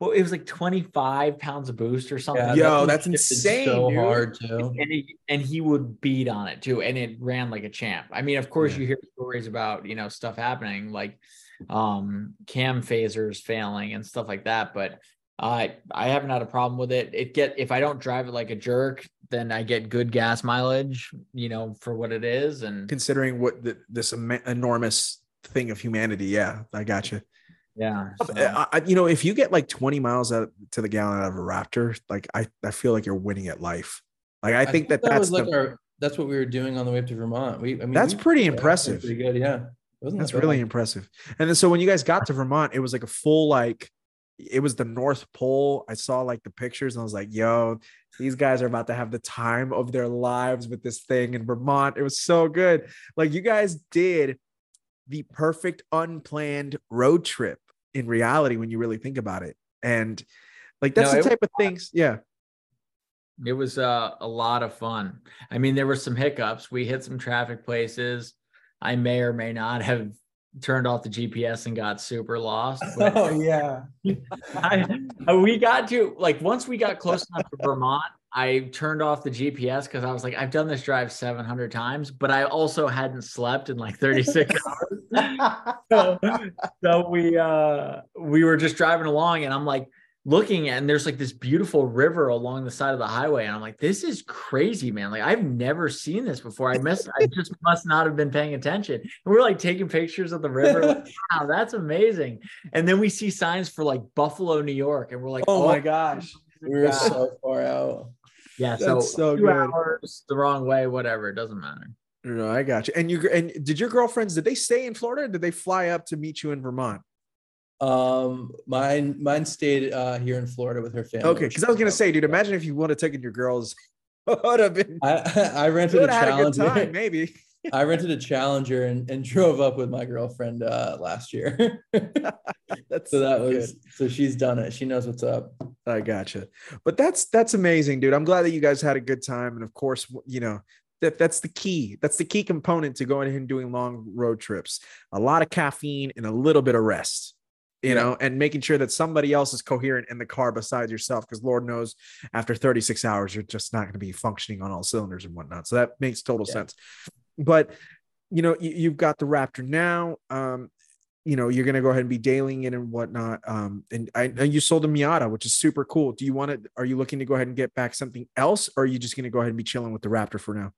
Well, it was like 25 pounds of boost or something. Yeah, Yo, that that's insane, So dude. hard too. and he, and he would beat on it too and it ran like a champ i mean of course Yeah. you hear stories about you know stuff happening like um cam phasers failing and stuff like that but i i haven't had a problem with it it get if i don't drive it like a jerk then i get good gas mileage you know for what it is and Considering what the, this em- enormous thing of humanity, yeah, I got you. yeah so- I, I- you know, if you get like 20 miles out to the gallon out of a Raptor, like I, I feel like you're winning at life. Like I, think, that, that's was like the, our that's what we were doing on the way up to Vermont. We I mean That's we- pretty yeah, that impressive. Pretty good, yeah. Wasn't that's that really impressive. And then so when you guys got to Vermont, it was like a full like it was the North Pole. I saw like the pictures and I was like, yo, these guys are about to have the time of their lives with this thing in Vermont. It was so good. Like you guys did the perfect unplanned road trip in reality when you really think about it. And like that's no, the type of things, yeah. It was uh, a lot of fun. I mean, there were some hiccups. We hit some traffic places. I may or may not have turned off the GPS and got super lost. oh yeah. I, we got to like once we got close enough to Vermont, I turned off the GPS because I was like, I've done this drive 700 times, but I also hadn't slept in like 36 hours. so, so we uh we were just driving along and I'm like, looking at and there's like this beautiful river along the side of the highway and i'm like this is crazy man like i've never seen this before i must i just must not have been paying attention and we're like taking pictures of the river like, wow that's amazing and then we see signs for like buffalo new york and we're like oh, oh my gosh we were so far out yeah so, so two good. hours the wrong way whatever it doesn't matter no, I got you. And you and did your girlfriends did they stay in Florida? did they fly up to meet you in Vermont? Um, mine mine stayed uh here in Florida with her family. Okay, because I was gonna say, dude, imagine if you would have taken your girls. would have been. I I rented a Challenger. A time, maybe. I rented a Challenger and, and drove up with my girlfriend uh, last year. that's so that was good. so she's done it. She knows what's up. I gotcha. But that's that's amazing, dude. I'm glad that you guys had a good time, and of course, you know that that's the key. That's the key component to going ahead and doing long road trips. A lot of caffeine and a little bit of rest you know, and making sure that somebody else is coherent in the car besides yourself. Because Lord knows, after 36 hours, you're just not going to be functioning on all cylinders and whatnot. So that makes total yeah. sense. But you know, you, have got the Raptor now. Um, you know, you're going to go ahead and be dailing it and whatnot. Um, and I know you sold a Miata, which is super cool. Do you want to? Are you looking to go ahead and get back something else, or are you just going to go ahead and be chilling with the Raptor for now?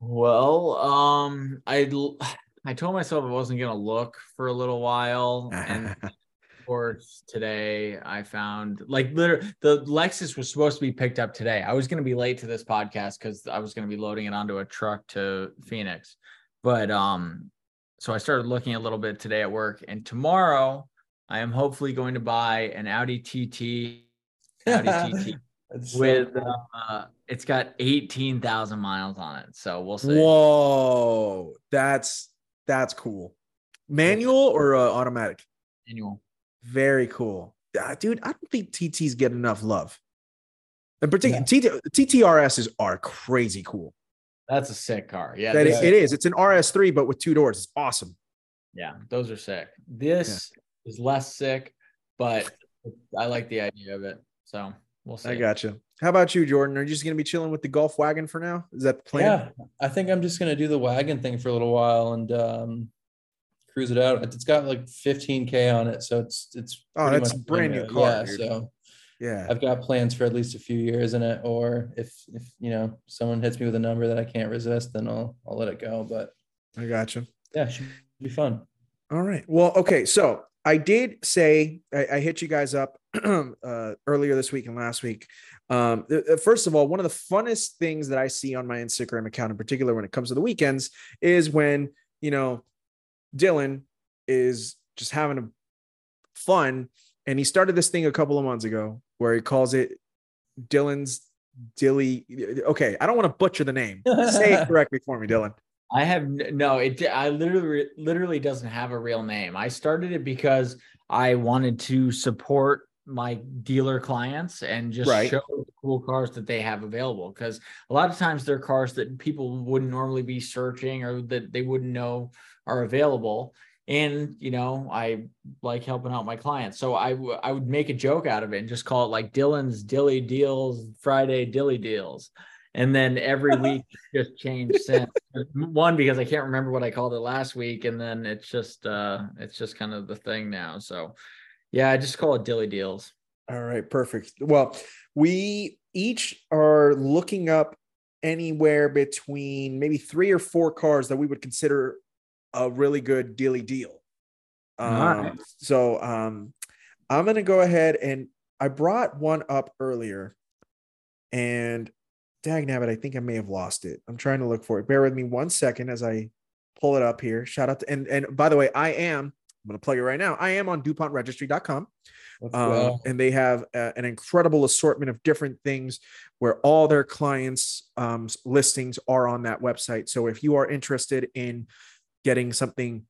Well, um, I I told myself I wasn't going to look for a little while, and course today i found like literally the lexus was supposed to be picked up today. I was going to be late to this podcast because i was going to be loading it onto a truck to phoenix. But um so i started looking a little bit today at work and tomorrow i am hopefully going to buy an audi tt audi tt with uh, it's got 18,000 miles on it so we'll see. Whoa that's that's cool. Manual or uh, automatic? Manual very cool. Uh, dude, I don't think TTs get enough love. In particular, yeah. TTRSs are crazy cool. That's a sick car. Yeah, that it is. It's an RS3, but with two doors. It's awesome. Yeah, those are sick. This yeah. is less sick, but I like the idea of it. So we'll see. I got you. How about you, Jordan? Are you just going to be chilling with the Golf wagon for now? Is that the plan? Yeah, I think I'm just going to do the wagon thing for a little while and um, cruise it out. It's got like 15k on it, so it's it's oh, that's a brand new car. Yeah, dude. so yeah, I've got plans for at least a few years in it. Or if if you know someone hits me with a number that I can't resist, then I'll I'll let it go. But I got you. Yeah, should be fun. All right. Well, okay. So I did say I, I hit you guys up uh, earlier this week and last week. Um, first of all, one of the funnest things that I see on my Instagram account, in particular when it comes to the weekends, is when you know Dylan is just having a fun. And he started this thing a couple of months ago where he calls it Dylan's Dilly. Okay, I don't want to butcher the name. Say it correctly for me, Dylan. I have no, it I literally literally doesn't have a real name. I started it because I wanted to support my dealer clients and just right. show the cool cars that they have available because a lot of times they're cars that people wouldn't normally be searching or that they wouldn't know are available. And you know i like helping out my clients. So I, w- I would make a joke out of it and just call it like dylan's dilly deals friday dilly deals. And then every week just changed since. One because i can't remember what i called it last week. And then it's just uh it's just kind of the thing now. So yeah i just call it dilly deals. All right perfect. Well we each are looking up anywhere between maybe three or four cars that we would consider a really good dealy deal. Um. So um, I'm going to go ahead and I brought one up earlier and dag nabbit, I think I may have lost it. I'm trying to look for it. Bear with me one second as I pull it up here. Shout out to, and, and by the way, I am, I'm going to plug it right now. I am on DuPontregistry.com. Um, and they have a, an incredible assortment of different things where all their clients' um, listings are on that website. So if you are interested in getting something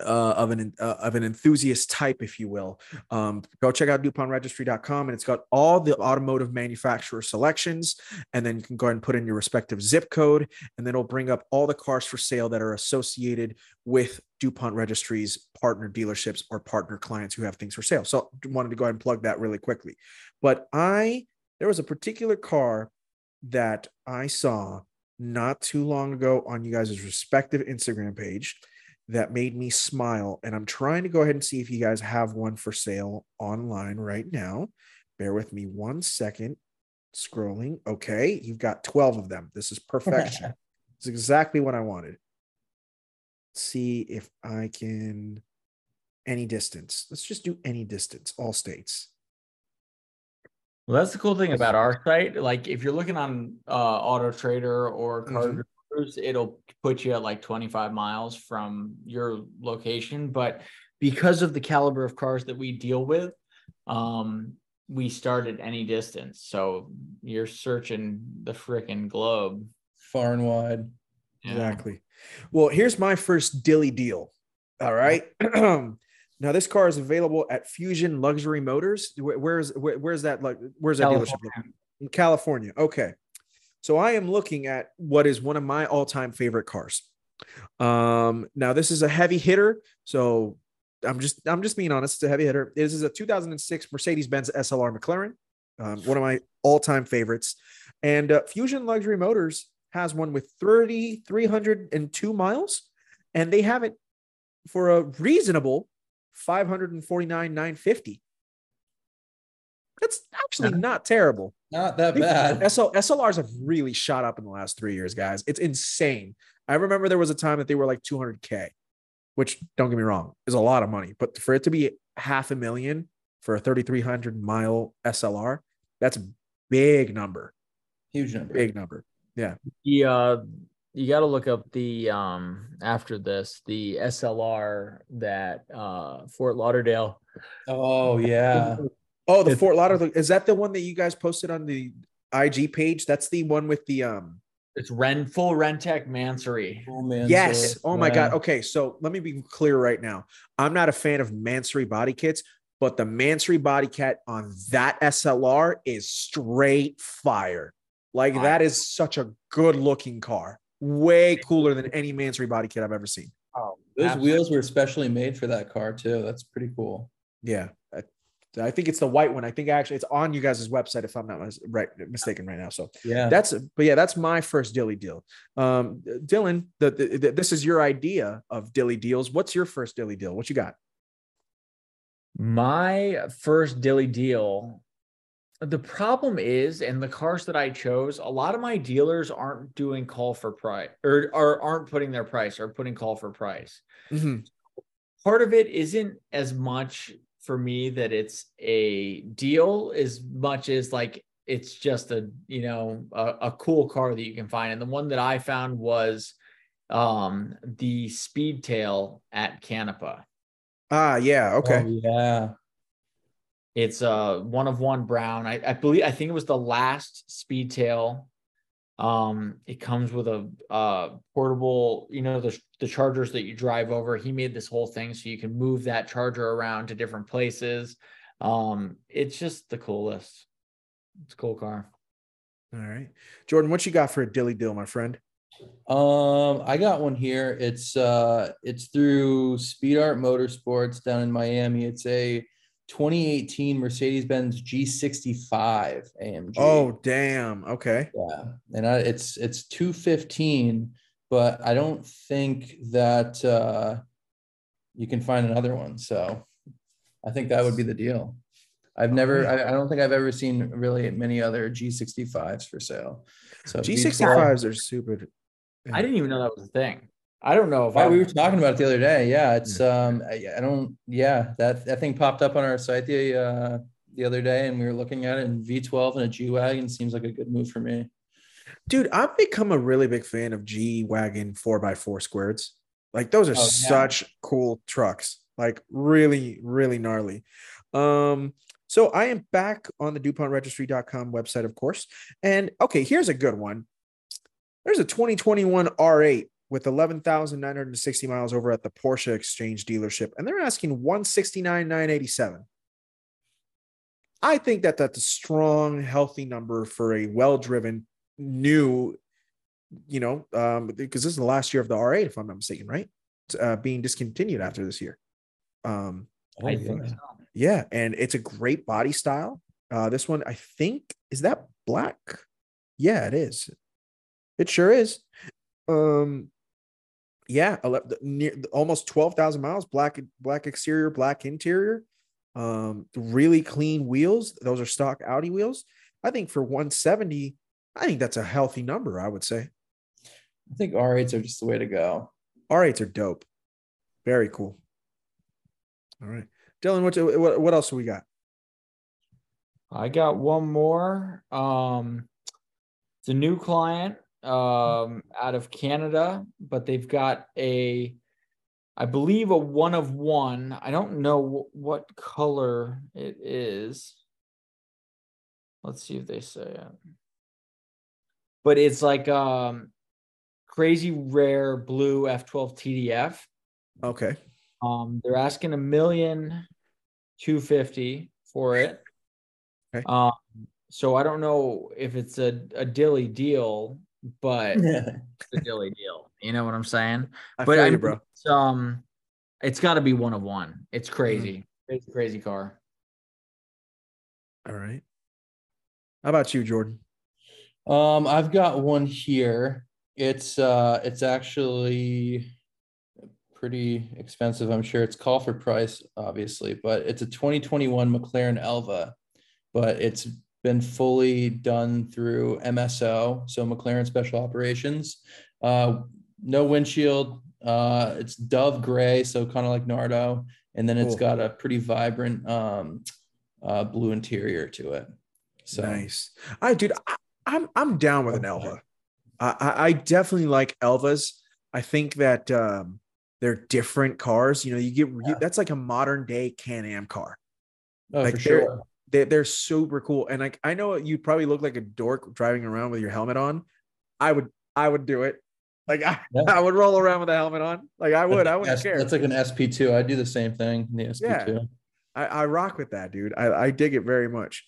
uh, of an uh, of an enthusiast type, if you will. Um, go check out DuPontRegistry.com, and it's got all the automotive manufacturer selections. And then you can go ahead and put in your respective zip code, and then it'll bring up all the cars for sale that are associated with DuPont Registry's partner dealerships or partner clients who have things for sale. So wanted to go ahead and plug that really quickly. But I there was a particular car that I saw not too long ago on you guys' respective Instagram page that made me smile. And I'm trying to go ahead and see if you guys have one for sale online right now. Bear with me one second. Scrolling. Okay. You've got 12 of them. This is perfection. it's exactly what I wanted. Let's see if I can any distance. Let's just do any distance, all states. Well, that's the cool thing about our site. Like if you're looking on uh, Auto Trader or Car mm-hmm it'll put you at like 25 miles from your location. But because of the caliber of cars that we deal with, um, we start at any distance. So you're searching the freaking globe far and wide. Yeah. Exactly. Well, here's my first dilly deal. All right. now this car is available at Fusion Luxury Motors. where's where, where's that like where's that California. dealership? In California. Okay. So I am looking at what is one of my all-time favorite cars. Um, now this is a heavy hitter, so I'm just I'm just being honest. It's a heavy hitter. This is a 2006 Mercedes-Benz SLR McLaren, um, one of my all-time favorites. And uh, Fusion Luxury Motors has one with 3,302 miles, and they have it for a reasonable 549,950. That's actually not terrible. Not that bad. SL, SLRs have really shot up in the last three years, guys. It's insane. I remember there was a time that they were like 200K, which don't get me wrong, is a lot of money. But for it to be half a million for a 3,300 mile SLR, that's a big number. Huge number. Big number. Yeah. Yeah. Uh, you got to look up the um after this the SLR that uh Fort Lauderdale. Oh yeah. Oh, the Fort Lauderdale is that the one that you guys posted on the IG page? That's the one with the um. It's Ren full Renntech Mansory. Yes. Oh my yeah. god. Okay, so let me be clear right now. I'm not a fan of Mansory body kits, but the Mansory body kit on that SLR is straight fire. Like that is such a good looking car. Way cooler than any Mansory body kit I've ever seen. Oh, those absolutely. wheels were specially made for that car too. That's pretty cool. Yeah, I think it's the white one. I think actually it's on you guys' website if I'm not right mistaken right now. So yeah, that's but yeah, that's my first dilly deal. Um, Dylan, the, the, the, this is your idea of dilly deals. What's your first dilly deal? What you got? My first dilly deal. The problem is, and the cars that I chose, a lot of my dealers aren't doing call for price or, or aren't putting their price or putting call for price. Mm-hmm. Part of it isn't as much for me that it's a deal as much as like it's just a you know a, a, cool car that you can find and the one that i found was um the speedtail at Canepa ah yeah okay oh, yeah it's uh one of one brown I, I believe i think it was the last speedtail um, it comes with a uh, portable, you know, the, the chargers that you drive over. He made this whole thing so you can move that charger around to different places. Um, it's just the coolest. It's a cool car. All right. Jordan, what you got for a dilly deal, my friend? Um, I got one here. It's uh it's through Speed Art Motorsports down in Miami. It's a 2018 Mercedes-Benz G65 AMG. Oh, damn. Okay. Yeah. And I, it's it's 215, but I don't think that uh, you can find another one. So I think that would be the deal. I've never, I, I don't think I've ever seen really many other G65s for sale. So G65s are super. I didn't even know that was a thing. I don't know if I, we were talking about it the other day. Yeah, it's um I, I, don't yeah, that that thing popped up on our site the uh the other day and we were looking at it in V12 and a G Wagon seems like a good move for me. Dude, I've become a really big fan of G Wagon 4x4 squareds. Like those are oh, yeah. such cool trucks. Like really really gnarly. Um, so I am back on the DuPontRegistry.com website, of course. And okay, here's a good one. There's a 2021 R8 with 11,960 miles over at the Porsche Exchange dealership, and they're asking 169,987. I think that that's a strong, healthy number for a well-driven new, you know, um, because this is the last year of the R8, if I'm not mistaken, right? Uh, being discontinued after this year. Um, I oh, think so. Yeah, and it's a great body style. Uh, this one, I think, is that black? Yeah, it is. It sure is. Um, yeah, near, almost twelve thousand miles. Black, black exterior, black interior. Um, really clean wheels. Those are stock Audi wheels. I think for 170, I think that's a healthy number. I would say. I think R8s are just the way to go. R8s are dope. Very cool. All right. Dylan, what, what, what else we got? I got one more. Um, it's a new client um, out of Canada, but they've got a, I believe, a one of one. I don't know what color it is. Let's see if they say it. But it's like um, crazy rare blue F12 TDF. Okay. Um, they're asking a million two fifty for it. Okay. Um, so I don't know if it's a, a dilly deal, but it's a dilly deal. You know what I'm saying? I but I, you, bro. It's, um, it's got to be one of one. It's crazy, mm-hmm. crazy, crazy car. All right. How about you, Jordan? Um, I've got one here. It's uh, it's actually pretty expensive. I'm sure it's call for price, obviously, but it's a 2021 McLaren Elva, but it's been fully done through MSO, so McLaren Special Operations. Uh, no windshield. Uh, it's dove gray, so kind of like Nardo, and then it's cool. got a pretty vibrant um, uh, blue interior to it. So nice. I dude, I, I'm I'm down with an Elva. I, I definitely like Elvas. I think that um, they're different cars. You know, you get yeah. you, that's like a modern day Can Am car. Oh, like for sure. They're, they're super cool. And like I know you probably look like a dork driving around with your helmet on. I would I would do it. Like I, yeah. I would roll around with a helmet on. Like I would. I wouldn't care. That's like an SP2. I do the same thing. The SP2. Yeah. I, I rock with that, dude. I, I dig it very much.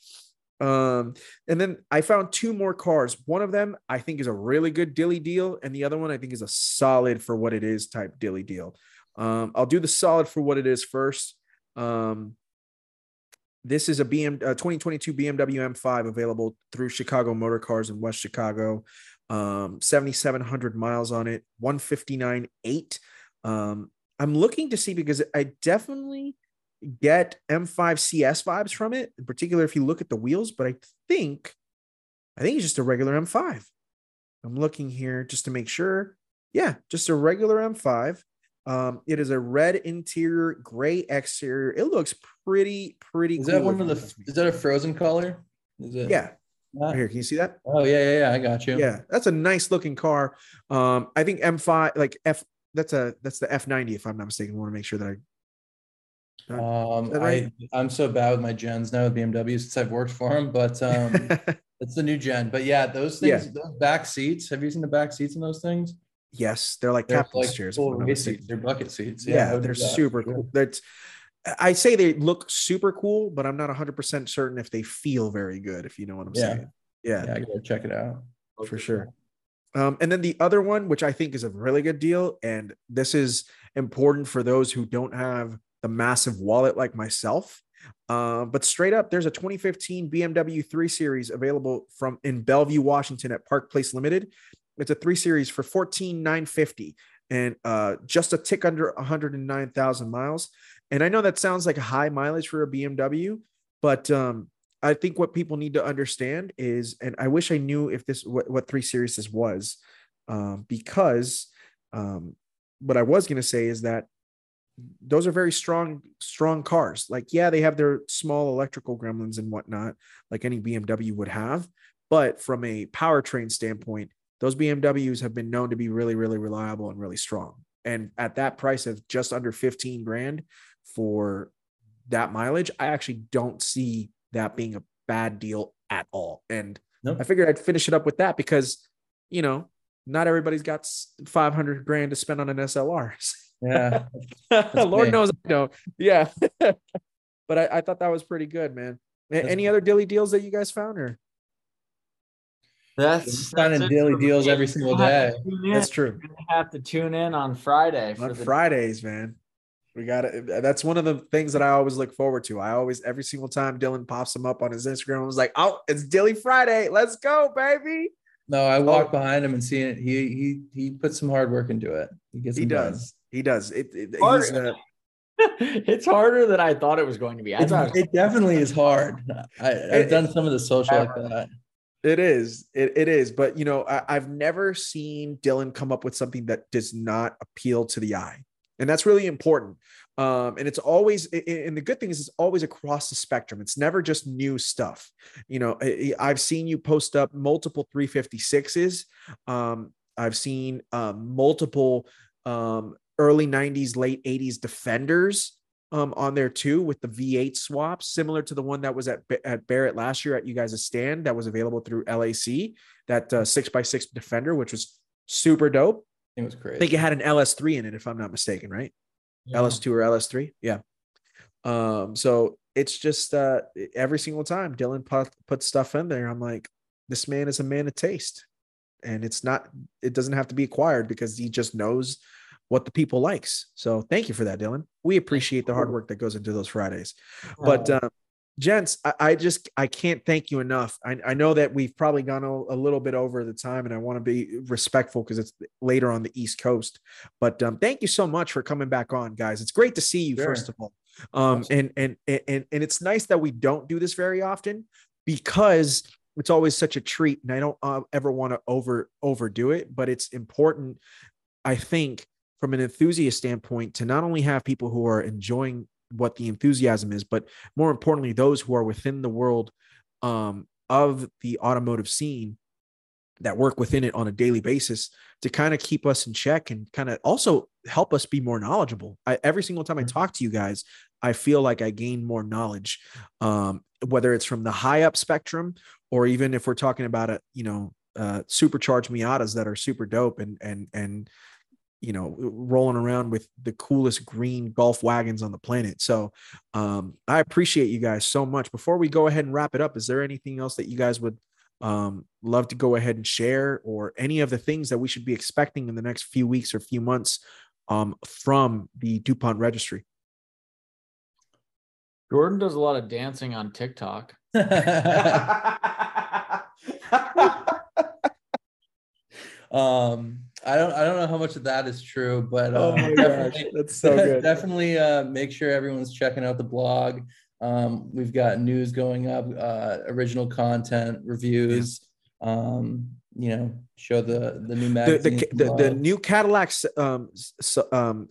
Um, and then I found two more cars. One of them I think is a really good dilly deal, and the other one I think is a solid for what it is type dilly deal. Um, I'll do the solid for what it is first. Um, this is a BM a 2022 BMW M5 available through Chicago Motor Cars in West Chicago. Um, 7,700 miles on it, 159.8. Um, I'm looking to see because I definitely get M5 CS vibes from it, in particular if you look at the wheels, but I think I think it's just a regular M5. I'm looking here just to make sure. Yeah, just a regular M5. Um, it is a red interior, gray exterior. It looks pretty, pretty. Is cool that one of the? Is that a frozen color? Is it? Yeah. Right here, can you see that? Oh yeah, yeah, yeah. I got you. Yeah, that's a nice looking car. Um, I think M5, like F, that's a that's the F90 if I'm not mistaken. I want to make sure that I um, right? I I'm so bad with my gens now with BMW since I've worked for them, but um, it's the new gen. But yeah, those things, yeah. those back seats. Have you seen the back seats in those things? Yes, they're like they're captain's like chairs. Seats. They're bucket seats. Yeah, yeah they're super cool. That's I say they look super cool, but I'm not 100% certain if they feel very good, if you know what I'm yeah. saying. Yeah. Yeah, I gotta check it out. For sure. Um, and then the other one, which I think is a really good deal, and this is important for those who don't have the massive wallet like myself. Uh, but straight up, there's a 2015 BMW 3 Series available from in Bellevue, Washington at Park Place Limited. It's a 3 Series for 14,950 and uh, just a tick under 109,000 miles. And I know that sounds like a high mileage for a BMW, but um, I think what people need to understand is, and I wish I knew if this what, what 3 Series this was, um, because um, what I was going to say is that those are very strong strong cars like yeah they have their small electrical gremlins and whatnot like any bmw would have but from a powertrain standpoint those bmws have been known to be really really reliable and really strong and at that price of just under 15 grand for that mileage, I actually don't see that being a bad deal at all. And nope. I figured I'd finish it up with that because, you know, not everybody's got 500 grand to spend on an SLR. Yeah. Lord knows I don't. Yeah. but I, I, thought that was pretty good, man. That's Any other dilly deals that you guys found or? That's finding daily deals every single day. That's true. You're gonna have to tune in on Friday. on the- Fridays, man. We got it. That's one of the things that I always look forward to. I always, every single time Dylan pops him up on his Instagram, I was like, "Oh, it's Dilly Friday. Let's go, baby!" No, I walk oh. behind him and see it. He he he puts some hard work into it. He gets. He does. Done. He does. It. it he's, uh, it's harder than I thought it was going to be. It, it, definitely is hard. I, have done some of the social like that. It is. It, it is. But you know, I, I've never seen Dylan come up with something that does not appeal to the eye, and that's really important. Um, and it's always and the good thing is it's always across the spectrum it's never just new stuff you know i've seen you post up multiple 356s um, i've seen um, multiple um, early 90s late 80s defenders um, on there too with the v8 swaps similar to the one that was at, at barrett last year at you guys' stand that was available through lac that uh, six by six defender which was super dope it was great i think it had an ls3 in it if i'm not mistaken right yeah. LS2 or LS3. Yeah. Um, so it's just uh every single time Dylan put, put stuff in there, I'm like, this man is a man of taste. And it's not, it doesn't have to be acquired because he just knows what the people likes. So thank you for that, Dylan. We appreciate the hard work that goes into those Fridays. But um, gents, I, I, just I can't thank you enough. I, I know that we've probably gone a, a, little bit over the time, and I want to be respectful because it's later on the East Coast. But um, thank you so much for coming back on, guys. It's great to see you, sure. first of all. Um, and, and and and it's nice that we don't do this very often because it's always such a treat, and I don't uh, ever want to over overdo it. But it's important, I think, from an enthusiast standpoint, to not only have people who are enjoying what the enthusiasm is, but more importantly, those who are within the world um, of the automotive scene that work within it on a daily basis to kind of keep us in check and kind of also help us be more knowledgeable. I, every single time I mm-hmm. talk to you guys, I feel like I gain more knowledge, um, whether it's from the high up spectrum or even if we're talking about a you know uh, supercharged Miatas that are super dope and and and you know rolling around with the coolest green golf wagons on the planet. So um, i appreciate you guys so much. Before we go ahead and wrap it up is there anything else that you guys would um, love to go ahead and share or any of the things that we should be expecting in the next few weeks or few months um, from the dupont registry? Jordan does a lot of dancing on tiktok. Um I don't I don't know how much of that is true, but oh my gosh, that's so good. Definitely uh, make sure everyone's checking out the blog. Um, we've got news going up, uh, original content, reviews. Um, you know, show the the new magazine. The, the, the, the, new Cadillacs. Um, so, um,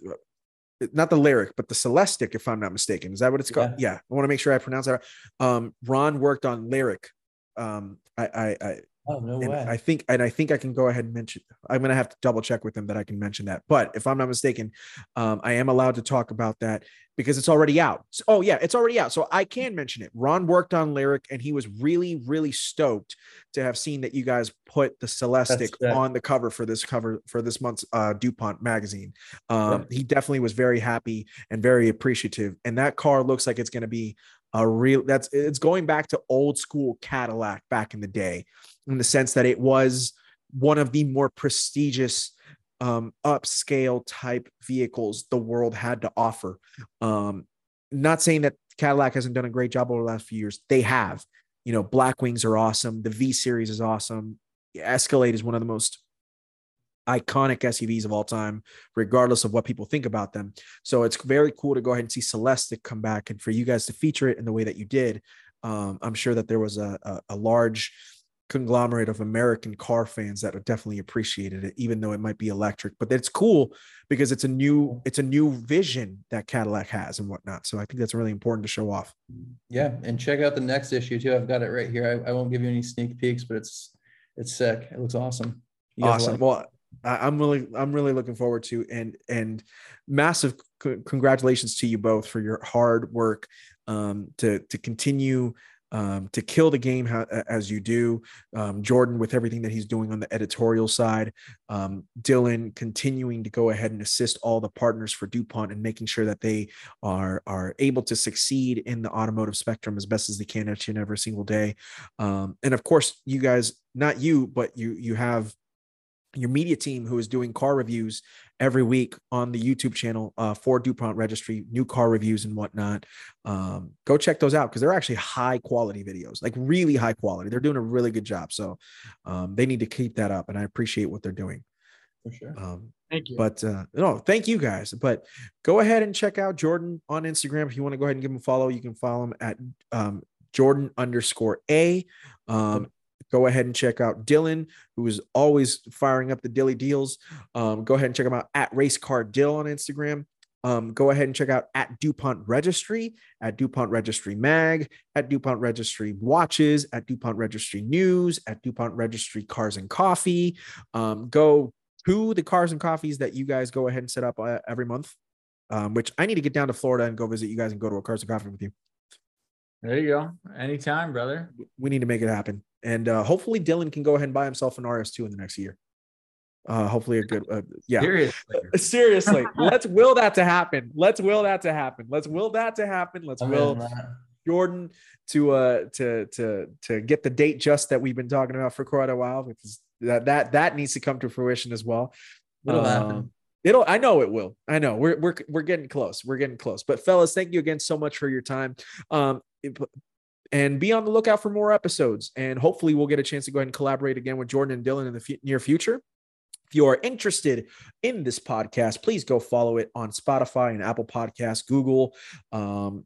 not the Lyriq, but the Celestiq, if I'm not mistaken. Is that what it's called? Yeah. yeah. I want to make sure I pronounce that. Right. Um, Ron worked on Lyriq. Um, I, I, I Oh no and way! I think, and I think I can go ahead and mention. I'm going to have to double check with them that I can mention that. But if I'm not mistaken, um, I am allowed to talk about that because it's already out. So, oh yeah, it's already out, so I can mention it. Ron worked on Lyriq, and he was really, really stoked to have seen that you guys put the Celestiq on the cover for this cover for this month's uh, Dupont magazine. Um, yeah. He definitely was very happy and very appreciative, and that car looks like it's going to be a real that's it's going back to old school Cadillac back in the day in the sense that it was one of the more prestigious um, upscale type vehicles the world had to offer. Um, not saying that Cadillac hasn't done a great job over the last few years. They have. You know, Blackwings are awesome. The V Series is awesome. Escalade is one of the most iconic SUVs of all time, regardless of what people think about them. So it's very cool to go ahead and see Celestiq come back and for you guys to feature it in the way that you did. Um, I'm sure that there was a, a, a large conglomerate of American car fans that have definitely appreciated it, even though it might be electric. But it's cool because it's a new it's a new vision that Cadillac has and whatnot. So I think that's really important to show off. Yeah, and check out the next issue too. I've got it right here. I, I won't give you any sneak peeks, but it's it's sick. It looks awesome. Awesome. Well, I'm really I'm really looking forward to and and massive c- congratulations to you both for your hard work um, to to continue um, to kill the game how, as you do. Um, Jordan with everything that he's doing on the editorial side. Um, Dylan continuing to go ahead and assist all the partners for DuPont and making sure that they are are able to succeed in the automotive spectrum as best as they can each and every single day. Um, and of course, you guys, not you, but you you have your media team who is doing car reviews every week on the YouTube channel uh, for DuPont Registry, new car reviews and whatnot. Um, go check those out because they're actually high quality videos, like really high quality. They're doing a really good job. So um, they need to keep that up, and I appreciate what they're doing. For sure. Um, thank you. But uh, no, thank you guys. But go ahead and check out Jordan on Instagram. If you want to go ahead and give him a follow, you can follow him at um, Jordan underscore A. Um, go ahead and check out Dylan, who is always firing up the Dylly deals. Um, go ahead and check him out at Race Car Dill on Instagram. Um, go ahead and check out at DuPont Registry, at DuPont Registry Mag, at DuPont Registry Watches, at DuPont Registry News, at DuPont Registry Cars and Coffee. Um, go to the cars and coffees that you guys go ahead and set up uh, every month, um, which I need to get down to Florida and go visit you guys and go to a cars and coffee with you. There you go. Anytime, brother. We need to make it happen and uh, hopefully Dylan can go ahead and buy himself an RS2 in the next year. Uh, hopefully a good, uh, yeah. Seriously, seriously. let's will that to happen. Let's will that to happen. Let's will that to happen. Let's will Jordan to uh to to to get the date just that we've been talking about for quite a while because that that that needs to come to fruition as well. It'll um, happen. It'll. I know it will. I know we're we're we're getting close. We're getting close. But fellas, thank you again so much for your time. Um, and be on the lookout for more episodes. And hopefully, we'll get a chance to go ahead and collaborate again with Jordan and Dylan in the f- near future. If you are interested in this podcast, please go follow it on Spotify and Apple Podcasts, Google, um,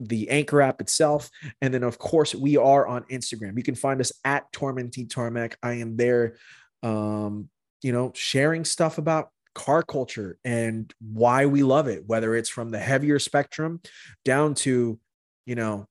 the Anchor app itself. And then, of course, we are on Instagram. You can find us at Tormenting Tarmac. I am there, um, you know, sharing stuff about car culture and why we love it, whether it's from the heavier spectrum down to, you know,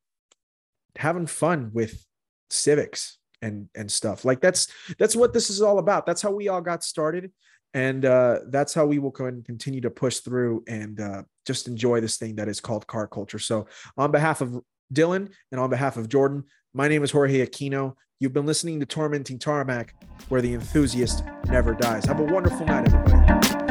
having fun with civics and and stuff. Like that's that's what this is all about. That's how we all got started. And uh, that's how we will continue to push through and uh, just enjoy this thing that is called car culture. So on behalf of dylan and on behalf of jordan my name is jorge aquino. You've been listening to tormenting tarmac where the enthusiast never dies. Have a wonderful night everybody